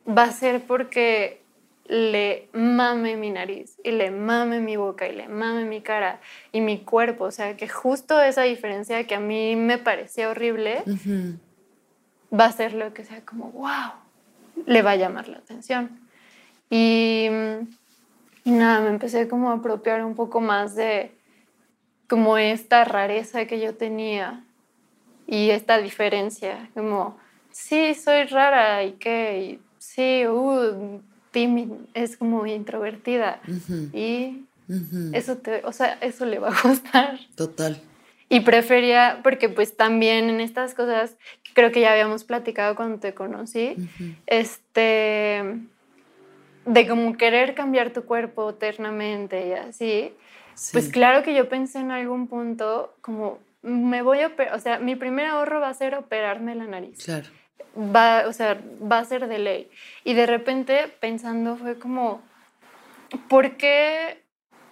va a ser porque le mame mi nariz y le mame mi boca y le mame mi cara y mi cuerpo. O sea, que justo esa diferencia que a mí me parecía horrible va a ser lo que sea como, wow, le va a llamar la atención. Y, y nada, me empecé como a apropiar un poco más de como esta rareza que yo tenía y esta diferencia, como, sí, soy rara y qué, y sí, uh, tímida, es como introvertida y eso te, o sea, eso le va a gustar. Total. Y prefería, porque pues también en estas cosas, creo que ya habíamos platicado cuando te conocí, este, de como querer cambiar tu cuerpo eternamente y así, pues claro que yo pensé en algún punto como, me voy a operar, o sea, mi primer ahorro va a ser operarme la nariz Claro. va, o sea, va a ser de ley. Y de repente pensando fue como, ¿por qué?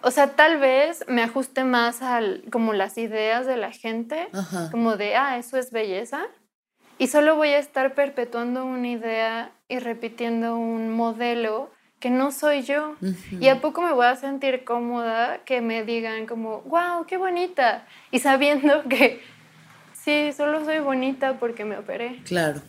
O sea, tal vez me ajuste más a como las ideas de la gente, Ajá. como de, ah, eso es belleza. Y solo voy a estar perpetuando una idea y repitiendo un modelo que no soy yo. Ujú. ¿Y a poco me voy a sentir cómoda que me digan como, wow, qué bonita? Y sabiendo que sí, solo soy bonita porque me operé. Claro,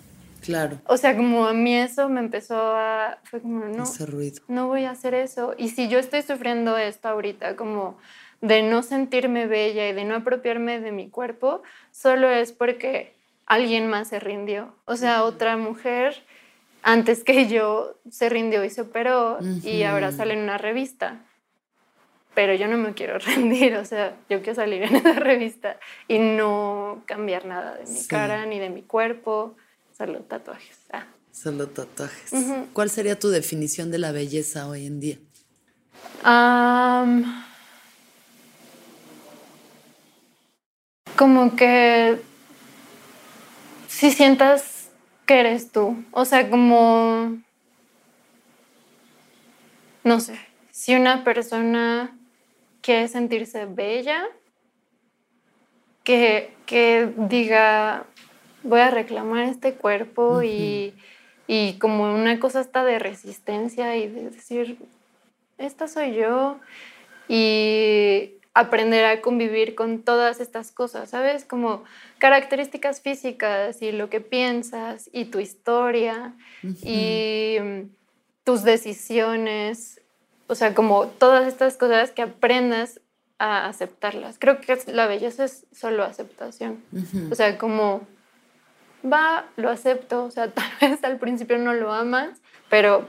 claro. O sea, como a mí eso me empezó a... Fue como, no, Ese ruido. no voy a hacer eso. Y si yo estoy sufriendo esto ahorita, como de no sentirme bella y de no apropiarme de mi cuerpo, solo es porque alguien más se rindió. O sea, otra mujer antes que yo se rindió y se operó y ahora sale en una revista. Pero yo no me quiero rendir, o sea, yo quiero salir en esa revista y no cambiar nada de mi Sí. cara ni de mi cuerpo, solo tatuajes. Ah. Solo tatuajes. ¿Cuál sería tu definición de la belleza hoy en día? Am, como que si sientas que eres tú, o sea, como, no sé, si una persona quiere sentirse bella, que, que diga, voy a reclamar este cuerpo y, y como una cosa hasta de resistencia y de decir, esta soy yo y aprender a convivir con todas estas cosas, ¿sabes? Como características físicas y lo que piensas y tu historia y mm, tus decisiones, o sea, como todas estas cosas que aprendas a aceptarlas. Creo que la belleza es solo aceptación. O sea, como va, lo acepto, o sea, tal vez al principio no lo amas, pero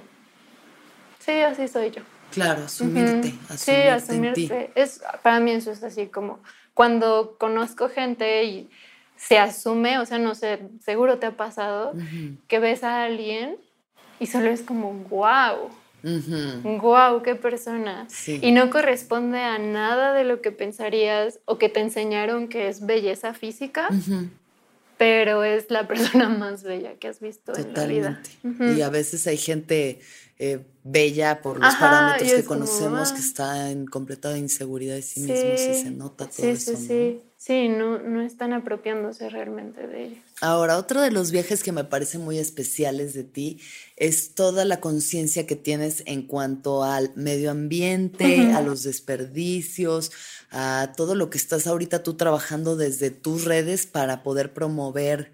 sí, así soy yo. Claro, asumirte, asumirte Sí, asumirte. Es, para mí eso es así como cuando conozco gente y se asume, o sea, no sé, seguro te ha pasado que ves a alguien y solo es como, wow, wow, qué persona. Y no corresponde a nada de lo que pensarías o que te enseñaron que es belleza física, pero es la persona más bella que has visto en la vida. Y a veces hay gente eh, bella por los parámetros que conocemos que está en completa inseguridad de sí, mismo y se nota todo eso. Sí, sí, no, no están apropiándose realmente de ellos. Ahora, otro de los viajes que me parece muy especiales de ti es toda la conciencia que tienes en cuanto al medio ambiente, a los desperdicios, a todo lo que estás ahorita tú trabajando desde tus redes para poder promover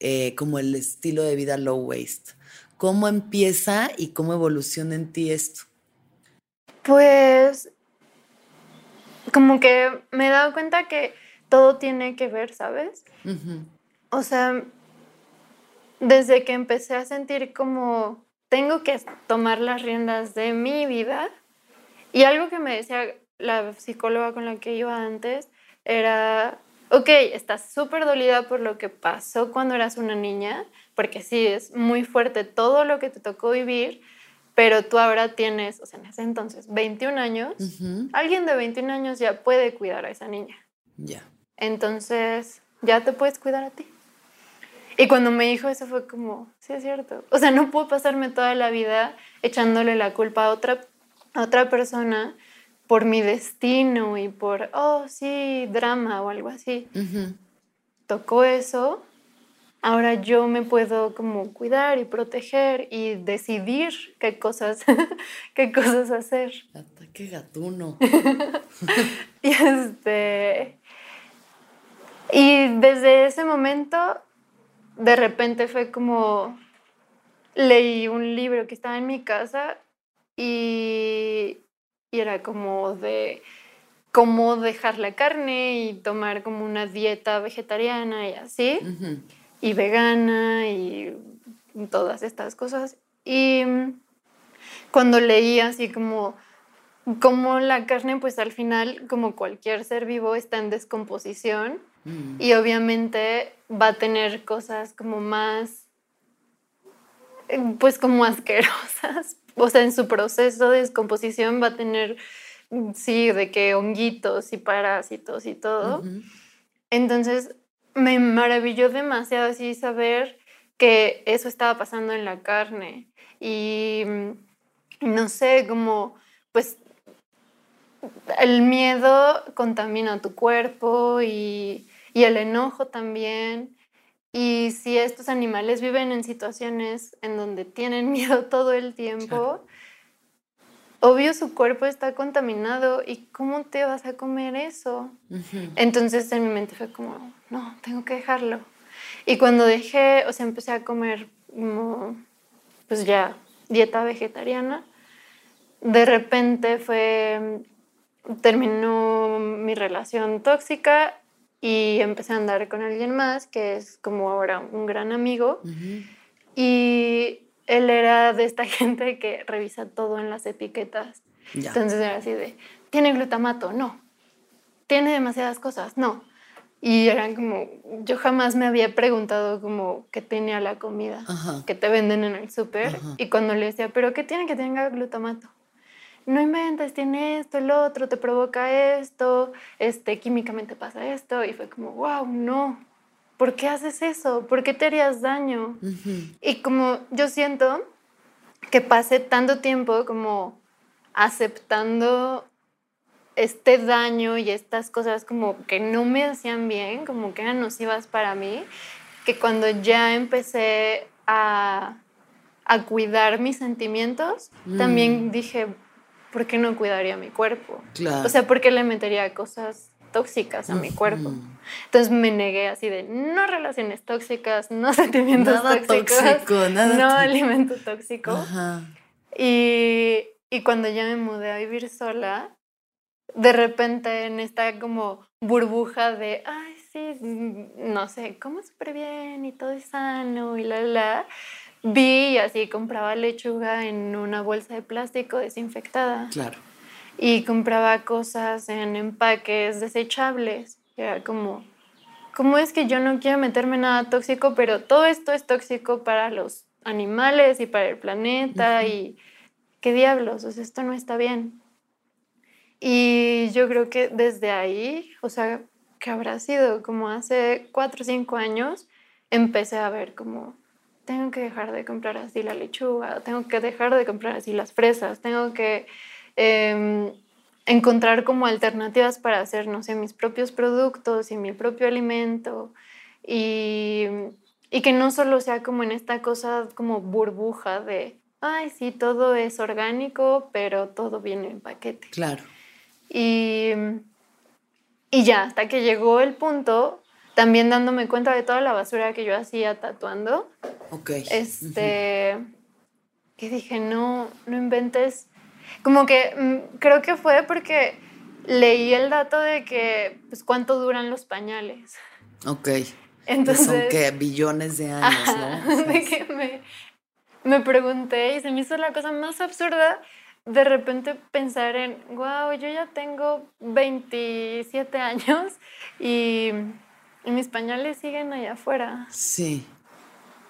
eh, como el estilo de vida low waste. ¿Cómo empieza y cómo evoluciona en ti esto? Pues como que me he dado cuenta que todo tiene que ver, ¿sabes? O sea, desde que empecé a sentir como tengo que tomar las riendas de mi vida, y algo que me decía la psicóloga con la que iba antes era, ok, estás súper dolida por lo que pasó cuando eras una niña, porque sí, es muy fuerte todo lo que te tocó vivir, pero tú ahora tienes, o sea, en ese entonces, 21 años, alguien de 21 años ya puede cuidar a esa niña. Ya. Entonces, ya te puedes cuidar a ti. Y cuando me dijo eso fue como, sí es cierto. O sea, no puedo pasarme toda la vida echándole la culpa a otra, a otra persona por mi destino y por, oh, sí, drama o algo así. Tocó eso, ahora yo me puedo como cuidar y proteger y decidir qué cosas, qué cosas hacer. Ataque gatuno. y este... Y desde ese momento, de repente fue como, leí un libro que estaba en mi casa y, y era como de cómo dejar la carne y tomar como una dieta vegetariana y así y vegana y todas estas cosas. Y cuando leí así como, como la carne, pues al final, como cualquier ser vivo, está en descomposición mm. y obviamente va a tener cosas como más, pues como asquerosas. O sea, en su proceso de descomposición va a tener, sí, de que honguitos y parásitos y todo. Entonces, me maravilló demasiado así saber que eso estaba pasando en la carne y mm, no sé, como pues el miedo contamina tu cuerpo y, el enojo también. Y si estos animales viven en situaciones en donde tienen miedo todo el tiempo, obvio su cuerpo está contaminado y ¿cómo te vas a comer eso? Entonces en mi mente fue como, no, tengo que dejarlo. Y cuando dejé, o sea, empecé a comer pues ya, dieta vegetariana, de repente fue, terminó mi relación tóxica y empecé a andar con alguien más que es como ahora un gran amigo. Y él era de esta gente que revisa todo en las etiquetas. Entonces era así de, ¿tiene glutamato? No. ¿Tiene demasiadas cosas? No. Y eran como, yo jamás me había preguntado como qué tenía la comida que te venden en el súper. Y cuando le decía, ¿pero qué tiene que tenga glutamato? No inventes, tiene esto, el otro, te provoca esto, este, químicamente pasa esto. Y fue como, wow, no, ¿por qué haces eso? ¿Por qué te harías daño? Y como yo siento que pasé tanto tiempo como aceptando este daño y estas cosas como que no me hacían bien, como que eran nocivas para mí, que cuando ya empecé a a cuidar mis sentimientos, Mm. también dije, ¿por qué no cuidaría mi cuerpo? Claro. O sea, ¿por qué le metería cosas tóxicas a mi cuerpo? Entonces me negué así de no relaciones tóxicas, no sentimientos Nada tóxicos, tóxico, nada no alimento tóxico. Ajá. Y, y cuando ya me mudé a vivir sola, de repente en esta como burbuja de, ay, sí, mm, no sé, como súper bien y todo es sano y la, la", vi y así compraba lechuga en una bolsa de plástico desinfectada Claro. y compraba cosas en empaques desechables. Era como, ¿cómo es que yo no quiero meterme nada tóxico, pero todo esto es tóxico para los animales y para el planeta y qué diablos, o sea, esto no está bien. Y yo creo que desde ahí, o sea, que habrá sido como hace cuatro o cinco años, empecé a ver como, tengo que dejar de comprar así la lechuga, tengo que dejar de comprar así las fresas, tengo que em, encontrar como alternativas para hacer, no sé, mis propios productos y mi propio alimento. Y, y que no solo sea como en esta cosa como burbuja de, ay, sí, todo es orgánico, pero todo viene en paquete. Claro. Y, y ya, hasta que llegó el punto, también dándome cuenta de toda la basura que yo hacía tatuando, Ok. este, que dije, no, no inventes. Como que mm, creo que fue porque leí el dato de que, pues, cuánto duran los pañales. Ok. Entonces, Son que billones de años, Ajá, ¿no? De que me, me pregunté y se me hizo la cosa más absurda de repente pensar en, wow, yo ya tengo 27 años y, y mis pañales siguen allá afuera. Sí.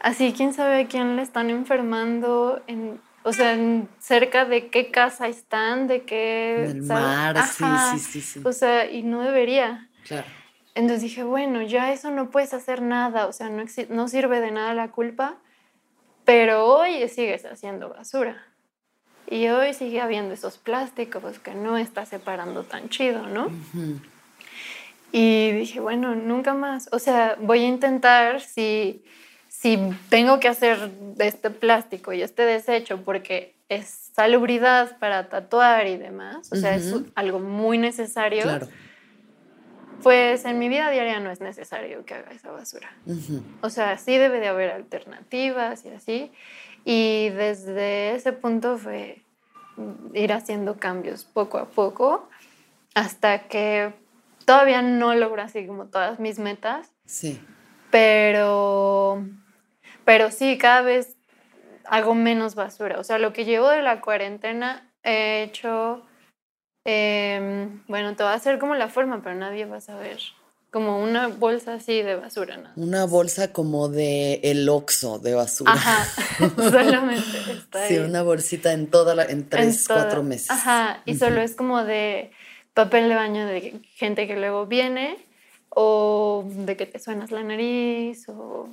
Así, quién sabe a quién le están enfermando, en, o sea, en cerca de qué casa están, de qué... En el ¿sabes? mar, sí, Ajá. sí, sí, sí. O sea, y no debería. Claro. Entonces dije, bueno, ya eso no puedes hacer nada, o sea, no, no sirve de nada la culpa, pero hoy sigues haciendo basura. Y hoy sigue habiendo esos plásticos que no está separando tan chido, ¿no? Ujú. Y dije, bueno, nunca más. O sea, voy a intentar si, si tengo que hacer de este plástico y este desecho porque es salubridad para tatuar y demás, o sea, es Ujú. algo muy necesario. Claro. Pues en mi vida diaria no es necesario que haga esa basura. Ujú. O sea, sí debe de haber alternativas y así. Y desde ese punto fue ir haciendo cambios poco a poco hasta que todavía no logro así como todas mis metas, Sí. pero, pero sí, cada vez hago menos basura. O sea, lo que llevo de la cuarentena he hecho, em, bueno, te va a hacer como la forma, pero nadie va a saber. Como una bolsa así de basura, ¿no? Una bolsa como de el Oxxo de basura. Ajá, solamente está Sí, ahí. una bolsita en toda la, en En tres, cuatro meses. Ajá, y solo es como de papel de baño de gente que luego viene o de que te suenas la nariz o...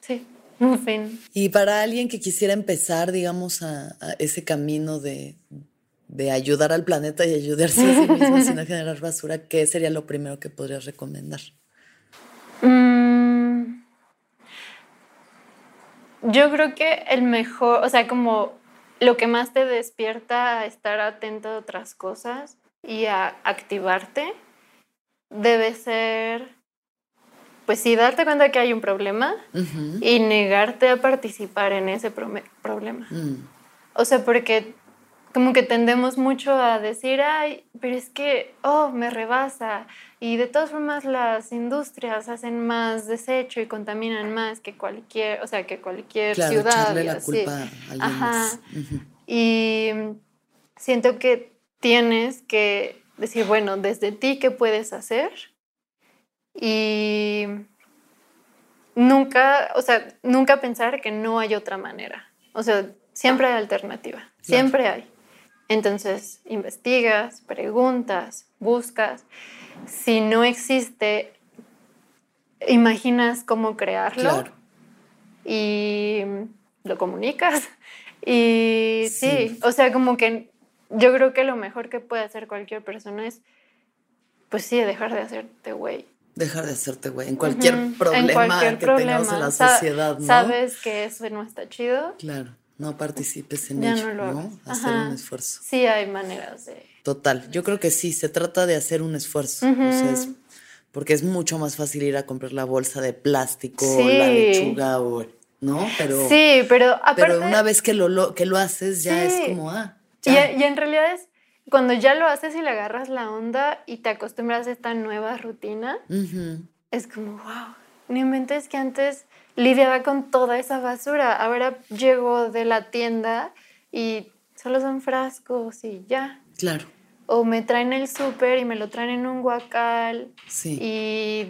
Sí, en fin. Y para alguien que quisiera empezar, digamos, a, a ese camino de, de ayudar al planeta y ayudarse a sí mismo sin generar basura, ¿qué sería lo primero que podrías recomendar? Mm, yo creo que el mejor, o sea, como lo que más te despierta a estar atento a otras cosas y a activarte debe ser, pues sí, darte cuenta que hay un problema Ujú. y negarte a participar en ese prome- problema. Mm, O sea, porque como que tendemos mucho a decir, ay, pero es que, oh, me rebasa. Y de todas formas las industrias hacen más desecho y contaminan más que cualquier, o sea, que cualquier Claro, ciudad. echarle y la así. culpa a alguien Ajá. más. Ujú. Y mm, siento que tienes que decir, bueno, desde ti, ¿qué puedes hacer? Y nunca, o sea, nunca pensar que no hay otra manera. O sea, siempre hay alternativa, siempre hay. Entonces, investigas, preguntas, buscas. Si no existe, imaginas cómo crearlo Claro. y lo comunicas. Y sí. Sí. o sea, como que yo creo que lo mejor que puede hacer cualquier persona es, pues sí, dejar de hacerte güey. Dejar de hacerte güey en cualquier problema que tengamos en la sociedad, ¿no? Sabes que eso no está chido. Claro, no participes en ello, ¿no? Hacer un esfuerzo. Sí, hay maneras de. Total, yo creo que sí, se trata de hacer un esfuerzo. o sea, es, porque es mucho más fácil ir a comprar la bolsa de plástico, la lechuga o. ¿No? Pero. Sí, pero aparte, Pero una vez que lo, que lo haces, ya es como, ah. Y, y en realidad es cuando ya lo haces y le agarras la onda y te acostumbras a esta nueva rutina, es como, wow, no inventes que antes lidiaba con toda esa basura. Ahora llego de la tienda y solo son frascos y ya. Claro. O me traen el súper y me lo traen en un guacal. Sí. Y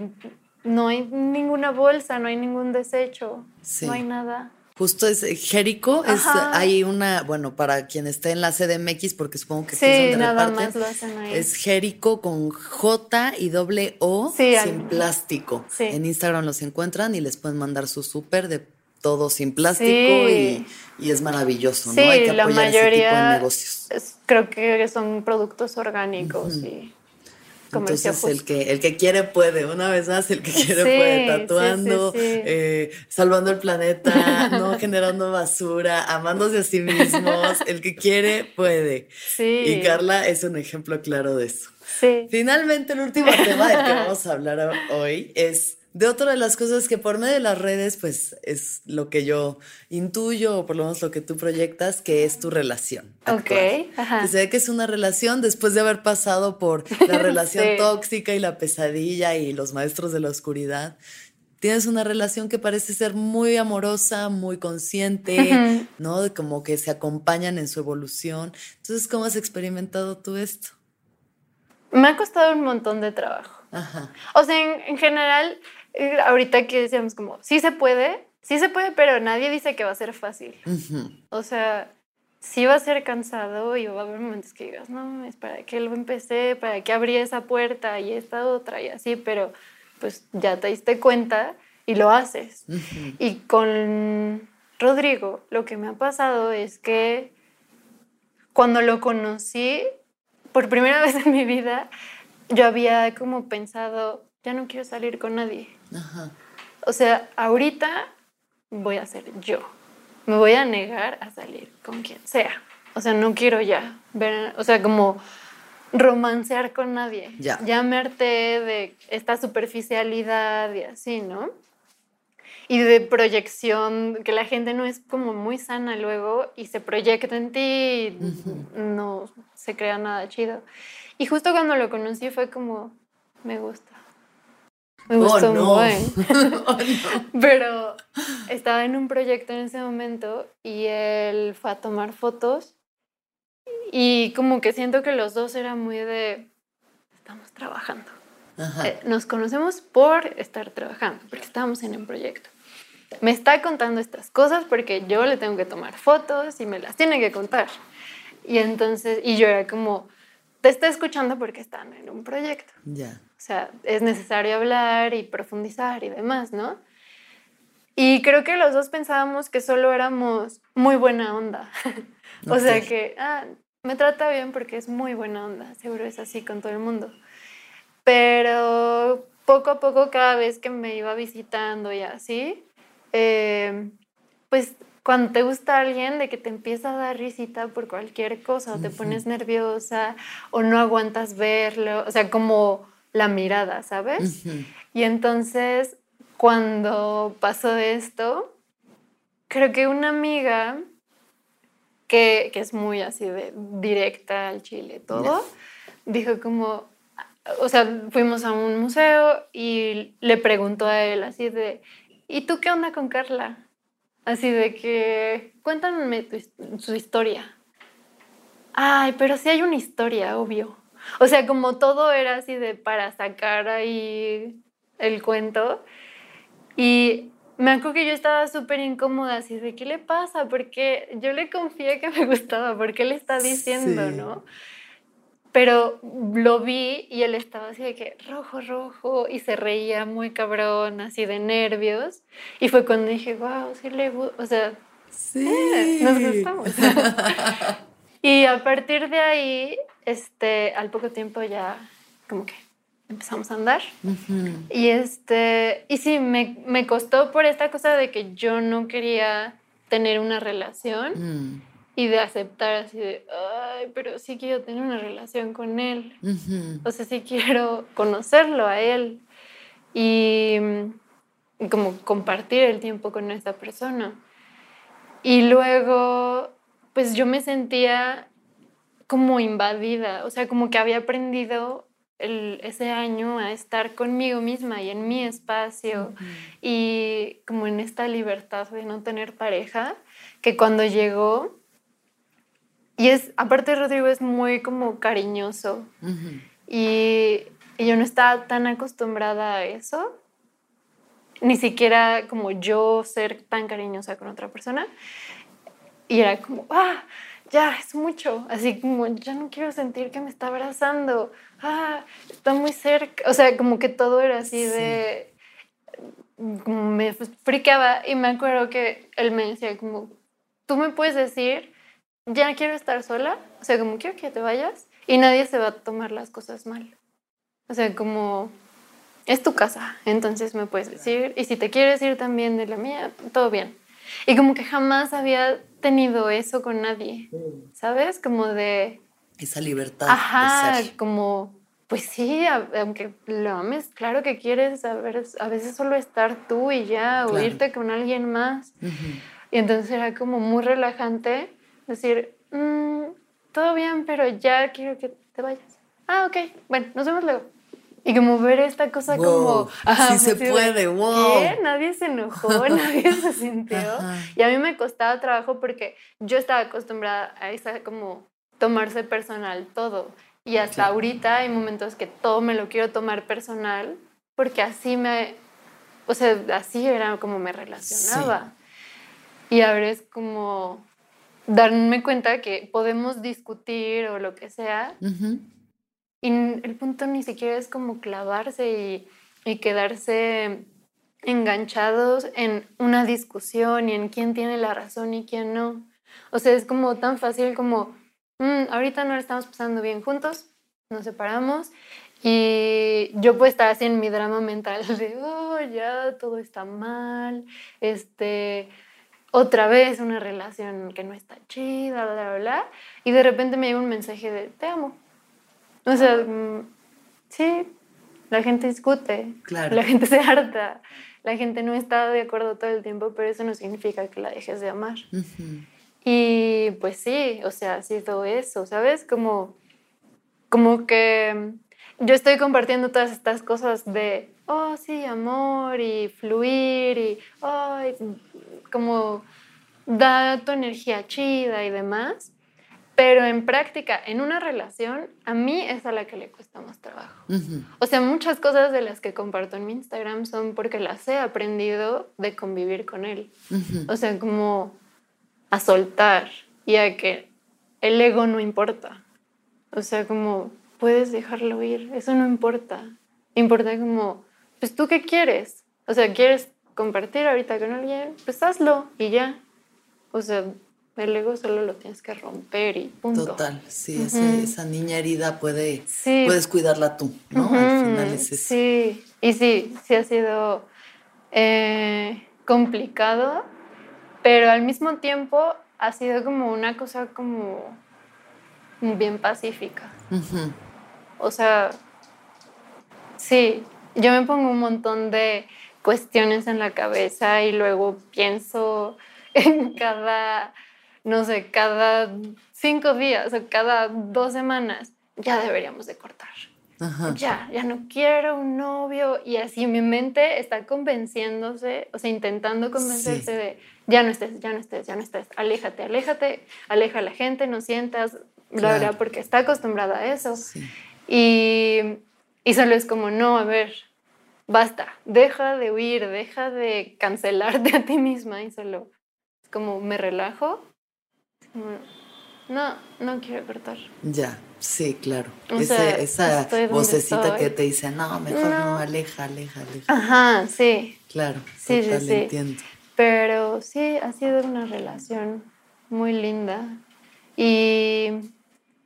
no hay ninguna bolsa, no hay ningún desecho. No hay nada. Justo es eh, Jerico, es hay una, bueno, para quien esté en la CDMX, porque supongo que sí, nada más lo hacen ahí. Es Jerico con J y doble O sin plástico. En Instagram los encuentran y les pueden mandar su súper de todo sin plástico y, es maravilloso, ¿no? Hay que apoyar la mayoría ese tipo de negocios. creo que son productos orgánicos y entonces el que, el que quiere puede, una vez más, el que quiere puede, tatuando, eh, salvando el planeta, no generando basura, amándose a sí mismos, el que quiere puede. Y Carla es un ejemplo claro de eso. Finalmente, el último tema del que vamos a hablar hoy es de otra de las cosas que por medio de las redes, pues es lo que yo intuyo, o por lo menos lo que tú proyectas, que es tu relación. Ok. Ajá. se ve que es una relación después de haber pasado por la relación tóxica y la pesadilla y los maestros de la oscuridad. Tienes una relación que parece ser muy amorosa, muy consciente, ¿no? Como que se acompañan en su evolución. Entonces, ¿cómo has experimentado tú esto? Me ha costado un montón de trabajo. Ajá. O sea, en general, ahorita que decíamos como, sí se puede, sí se puede, pero nadie dice que va a ser fácil. O sea, sí va a ser cansado y va a haber momentos que digas, no, es para que lo empecé, para que abrí esa puerta y esta otra y así, pero pues ya te diste cuenta y lo haces. Y con Rodrigo, lo que me ha pasado es que cuando lo conocí, por primera vez en mi vida, yo había como pensado, ya no quiero salir con nadie. O sea, ahorita voy a ser yo. Me voy a negar a salir con quien sea. O sea, no quiero ya ver, o sea, como romancear con nadie. Ya. Ya me harté de esta superficialidad y así, ¿no? Y de proyección, que la gente no es como muy sana luego y se proyecta en ti y no se crea nada chido. Y justo cuando lo conocí fue como, me gusta. Me gustó oh, no. oh, Pero estaba en un proyecto en ese momento y él fue a tomar fotos y como que siento que los dos eran muy de, estamos trabajando. Eh, nos conocemos por estar trabajando, porque estábamos en un proyecto. Me está contando estas cosas porque yo le tengo que tomar fotos y me las tiene que contar. Y entonces, y yo era como, te está escuchando porque están en un proyecto. Ya. O sea, es necesario hablar y profundizar y demás, ¿no? Y creo que los dos pensábamos que solo éramos muy buena onda. o sea que, ah, me trata bien porque es muy buena onda, seguro es así con todo el mundo. Pero poco a poco, cada vez que me iba visitando y así, eh, pues cuando te gusta alguien, de que te empieza a dar risita por cualquier cosa, o te pones nerviosa, o no aguantas verlo, o sea, como la mirada, ¿sabes? Y entonces, cuando pasó esto, creo que una amiga que, es muy así de directa al chile, todo, dijo como, o sea, fuimos a un museo y le preguntó a él así de, ¿y tú qué onda con Carla? Así de que, cuéntame su historia. Ay, pero sí hay una historia, obvio. O sea, como todo era así de para sacar ahí el cuento. Y me acuerdo que yo estaba súper incómoda, así de, ¿qué le pasa? Porque yo le confié que me gustaba, ¿por qué le está diciendo, no? Pero lo vi y él estaba así de que rojo, rojo, y se reía muy cabrón, así de nervios. Y fue cuando dije, wow, sí le gusta, o sea, sí. Eh, nos gustamos. y a partir de ahí, este, al poco tiempo ya como que empezamos a andar. Y este, y sí, me, me, costó por esta cosa de que yo no quería tener una relación mm. y de aceptar así de, ay, pero sí quiero tener una relación con él. O sea, sí quiero conocerlo a él y, y como compartir el tiempo con esta persona. Y luego, pues yo me sentía como invadida, o sea, como que había aprendido ese año a estar conmigo misma y en mi espacio y como en esta libertad de no tener pareja, que cuando llegó, y es, aparte Rodrigo es muy como cariñoso y, y yo no estaba tan acostumbrada a eso, ni siquiera como yo ser tan cariñosa con otra persona. Y era como, ah, ya, es mucho. Así como, ya no quiero sentir que me está abrazando. Ah, está muy cerca. O sea, como que todo era así de... Me friqueaba y me acuerdo que él me decía como, tú me puedes decir, ya quiero estar sola. O sea, como quiero que te vayas y nadie se va a tomar las cosas mal. O sea, como es tu casa, entonces me puedes decir. Y si te quieres ir también de la mía, todo bien. Y como que jamás había tenido eso con nadie, ¿sabes? Como de... Esa libertad. Ajá, como, pues sí, aunque lo ames, claro que quieres a, a veces solo estar tú y ya, o irte con alguien más. Y entonces era como muy relajante decir, mm, todo bien, pero ya quiero que te vayas. Ah, ok, bueno, nos vemos luego. Y como ver esta cosa como... Ajá, sí se puede, wow. ¿qué? Nadie se enojó, nadie se sintió. Y a mí me costaba trabajo porque yo estaba acostumbrada a esa como tomarse personal todo. Y hasta ahorita hay momentos que todo me lo quiero tomar personal porque así me... O sea, así era como me relacionaba. Y ahora es como darme cuenta que podemos discutir o lo que sea, y el punto ni siquiera es como clavarse y, quedarse enganchados en una discusión y en quién tiene la razón y quién no. O sea, es como tan fácil como, mm, ahorita no lo estamos pasando bien juntos, nos separamos y yo puedo estar así en mi drama mental de, oh, ya todo está mal, este, otra vez una relación que no está chida, bla, bla, bla, y de repente me llega un mensaje de, te amo. O sea, mm, sí, la gente discute, la gente se harta, la gente no está de acuerdo todo el tiempo, pero eso no significa que la dejes de amar. Y pues sí, o sea, ha sido eso, ¿sabes? Como, como que yo estoy compartiendo todas estas cosas de, oh, sí, amor y fluir y, oh, como da tu energía chida y demás. Pero en práctica, en una relación, a mí es a la que le cuesta más trabajo. O sea, muchas cosas de las que comparto en mi Instagram son porque las he aprendido de convivir con él. O sea, como a soltar y a que el ego no importa. O sea, como puedes dejarlo ir, eso no importa. Importa como, pues tú qué quieres. O sea, ¿quieres compartir ahorita con alguien? Pues hazlo y ya. O sea, el ego solo lo tienes que romper y punto. Total, sí, esa niña herida puede, puedes cuidarla tú, ¿no? Al final es eso. Sí, y sí, sí ha sido eh, complicado, pero al mismo tiempo ha sido como una cosa como bien pacífica. O sea, sí, yo me pongo un montón de cuestiones en la cabeza y luego pienso en cada no sé, cada cinco días o cada dos semanas, ya deberíamos de cortar. Ya, ya no quiero un novio. Y así mi mente está convenciéndose, o sea, intentando convencerse de, ya no estés, ya no estés, ya no estés, aléjate, aléjate, aleja a la gente, no sientas, la verdad, porque está acostumbrada a eso. Y, y solo es como, no, a ver, basta, deja de huir, deja de cancelarte a ti misma y solo es como me relajo no, no quiero cortar. Ya, sí, claro. esa vocecita que te dice, no, mejor no. aleja, aleja, aleja. Ajá, sí. Claro, sí, sí, sí. entiendo. Pero sí, ha sido una relación muy linda. Y,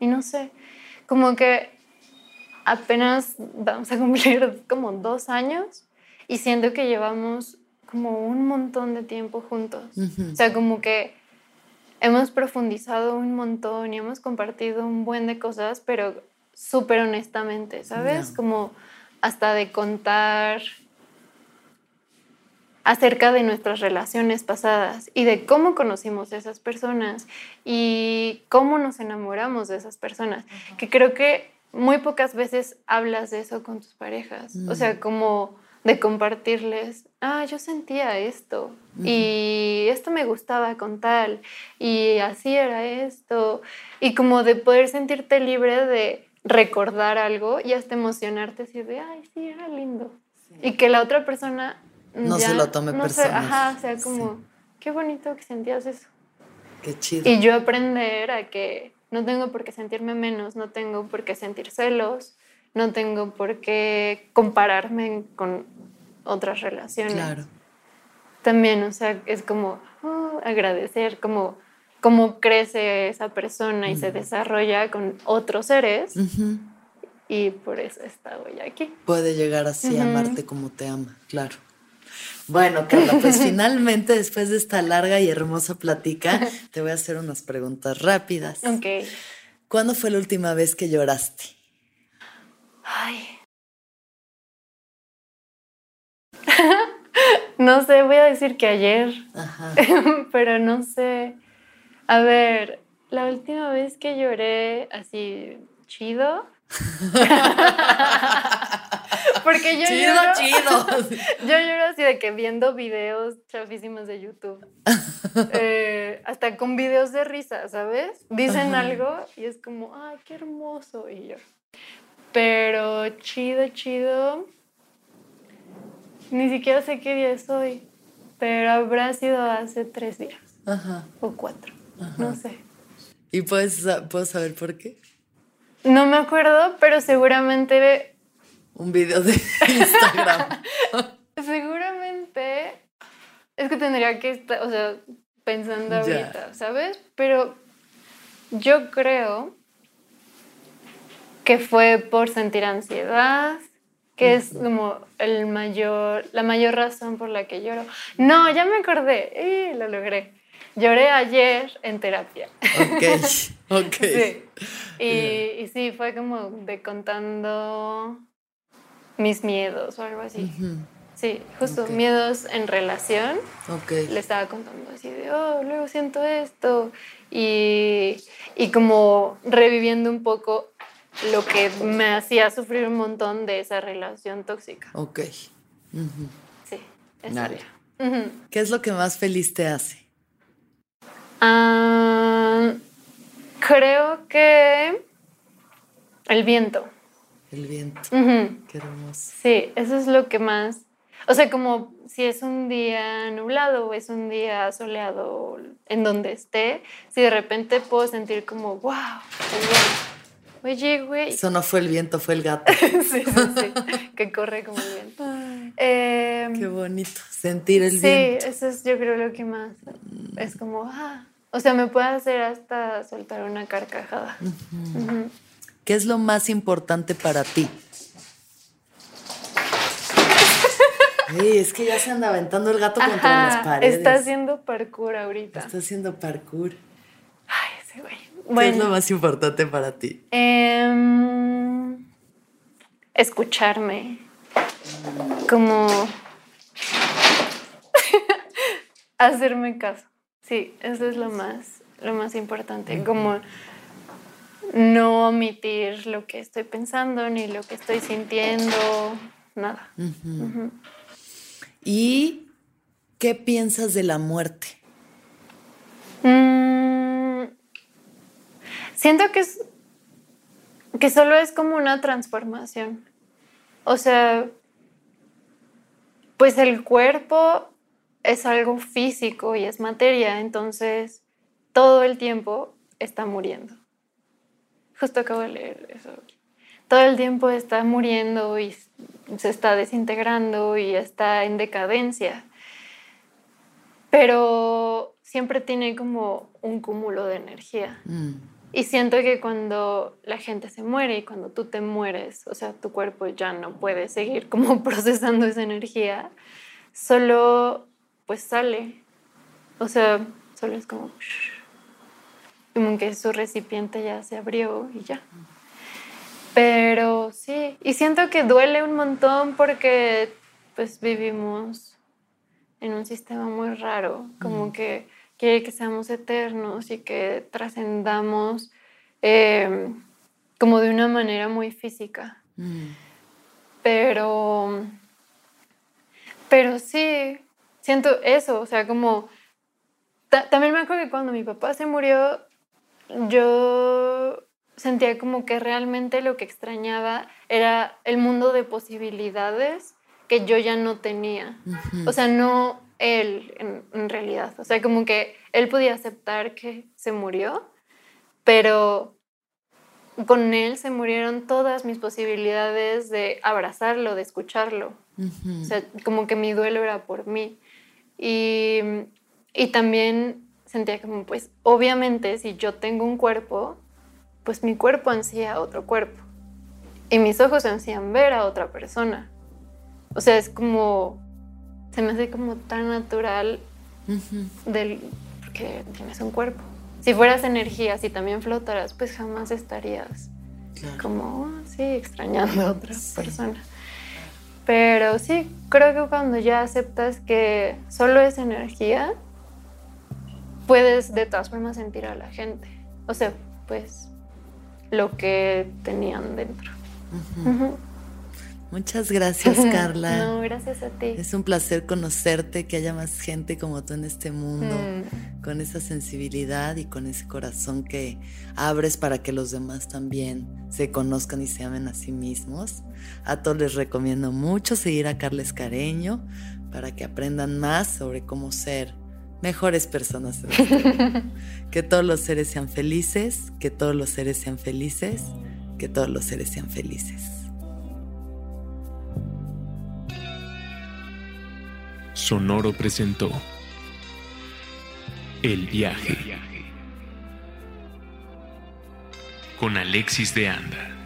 y no sé, como que apenas vamos a cumplir como dos años y siento que llevamos como un montón de tiempo juntos. O sea, como que hemos profundizado un montón y hemos compartido un buen de cosas, pero súper honestamente, ¿sabes? Como hasta de contar acerca de nuestras relaciones pasadas y de cómo conocimos a esas personas y cómo nos enamoramos de esas personas, que creo que muy pocas veces hablas de eso con tus parejas, o sea, mm. como de compartirles, ah, yo sentía esto y esto me gustaba con tal y así era esto y como de poder sentirte libre de recordar algo y hasta emocionarte así de, ay, sí, era lindo. Y que la otra persona no se lo tome personal. Ajá, o sea, como, qué bonito que sentías eso. Qué chido. Y yo aprender a que no tengo por qué sentirme menos, no tengo por qué sentir celos, no tengo por qué compararme con otras relaciones. Claro. También, o sea, es como oh, agradecer como cómo crece esa persona y se desarrolla con otros seres. Y por eso está hoy aquí. Puede llegar así a amarte como te ama, claro. Bueno, Carla, pues finalmente, después de esta larga y hermosa plática, te voy a hacer unas preguntas rápidas. Ok. ¿Cuándo fue la última vez que lloraste? Ay. no sé, voy a decir que ayer. Ajá. Pero no sé. A ver, la última vez que lloré así chido Porque yo chido, lloro, chido. yo lloro así de que viendo videos chafísimos de YouTube. Eh, hasta con videos de risa, ¿sabes? Dicen algo y es como, ay, qué hermoso. Y yo. Pero chido, chido. Ni siquiera sé qué día es hoy. Pero habrá sido hace tres días. Ajá. O cuatro. No sé. ¿Y puedes, puedo saber por qué? No me acuerdo, pero seguramente... Un video de Instagram. seguramente... Es que tendría que estar, o sea, pensando ahorita, ¿sabes? Pero yo creo que fue por sentir ansiedad, que es como el mayor, la mayor razón por la que lloro. No, ya me acordé, y lo logré. Lloré ayer en terapia. Ok, ok. Sí. Y, sí, fue como de contando mis miedos o algo así. Sí, justo miedos en relación. Ok. Le estaba contando así de, oh, luego siento esto. Y, y como reviviendo un poco lo que me hacía sufrir un montón de esa relación tóxica. Ok. Sí, eso. ¿Qué es lo que más feliz te hace? Ah, creo que el viento. El viento. Qué hermoso. Sí, eso es lo que más. O sea, como si es un día nublado o es un día soleado en donde esté, si de repente puedo sentir como, wow, Oye, güey. Eso no fue el viento, fue el gato. sí, sí, sí, que corre como el viento. Em, qué bonito, sentir el viento. Sí, eso es yo creo lo que más. Es como, ah, o sea, me puede hacer hasta soltar una carcajada. ¿Qué es lo más importante para ti? es que ya se anda aventando el gato contra las paredes. Está haciendo parkour ahorita. Está haciendo parkour. Ay, ese güey. ¿Qué es lo más importante para ti? Em, escucharme. Como hacerme caso. Sí, eso es lo más, lo más importante, como no omitir lo que estoy pensando ni lo que estoy sintiendo, nada. ¿Y qué piensas de la muerte? Mm, siento que es que solo es como una transformación. O sea, pues el cuerpo es algo físico y es materia, entonces todo el tiempo está muriendo. Justo acabo de leer eso. Todo el tiempo está muriendo y se está desintegrando y está en decadencia. Pero siempre tiene como un cúmulo de energía. Mm. Y siento que cuando la gente se muere y cuando tú te mueres, o sea, tu cuerpo ya no puede seguir como procesando esa energía, solo pues sale. O sea, solo es como como que su recipiente ya se abrió y ya. Pero sí, y siento que duele un montón porque pues vivimos en un sistema muy raro, como que quiere que seamos eternos y que trascendamos em, como de una manera muy física. Mm. Pero, pero sí, siento eso, o sea, como... también me acuerdo que cuando mi papá se murió, yo sentía como que realmente lo que extrañaba era el mundo de posibilidades que yo ya no tenía. O sea, no él en, realidad. O sea, como que él podía aceptar que se murió, pero con él se murieron todas mis posibilidades de abrazarlo, de escucharlo. O sea, como que mi duelo era por mí. Y, y también sentía como, pues, obviamente, si yo tengo un cuerpo, pues mi cuerpo ansía otro cuerpo. Y mis ojos ansían ver a otra persona. O sea, es como, se me hace como tan natural del, porque tienes un cuerpo. Si fueras energía, si también flotaras, pues jamás estarías como, oh, sí, extrañando a otra persona. Pero sí, creo que cuando ya aceptas que solo es energía, puedes de todas formas sentir a la gente. O sea, pues lo que tenían dentro. Muchas gracias, Carla. No, gracias a ti. Es un placer conocerte, que haya más gente como tú en este mundo, mm. con esa sensibilidad y con ese corazón que abres para que los demás también se conozcan y se amen a sí mismos. A todos les recomiendo mucho seguir a Carla Escareño para que aprendan más sobre cómo ser mejores personas. Este que todos los seres sean felices, que todos los seres sean felices, que todos los seres sean felices. Sonoro presentó El viaje con Alexis de Anda.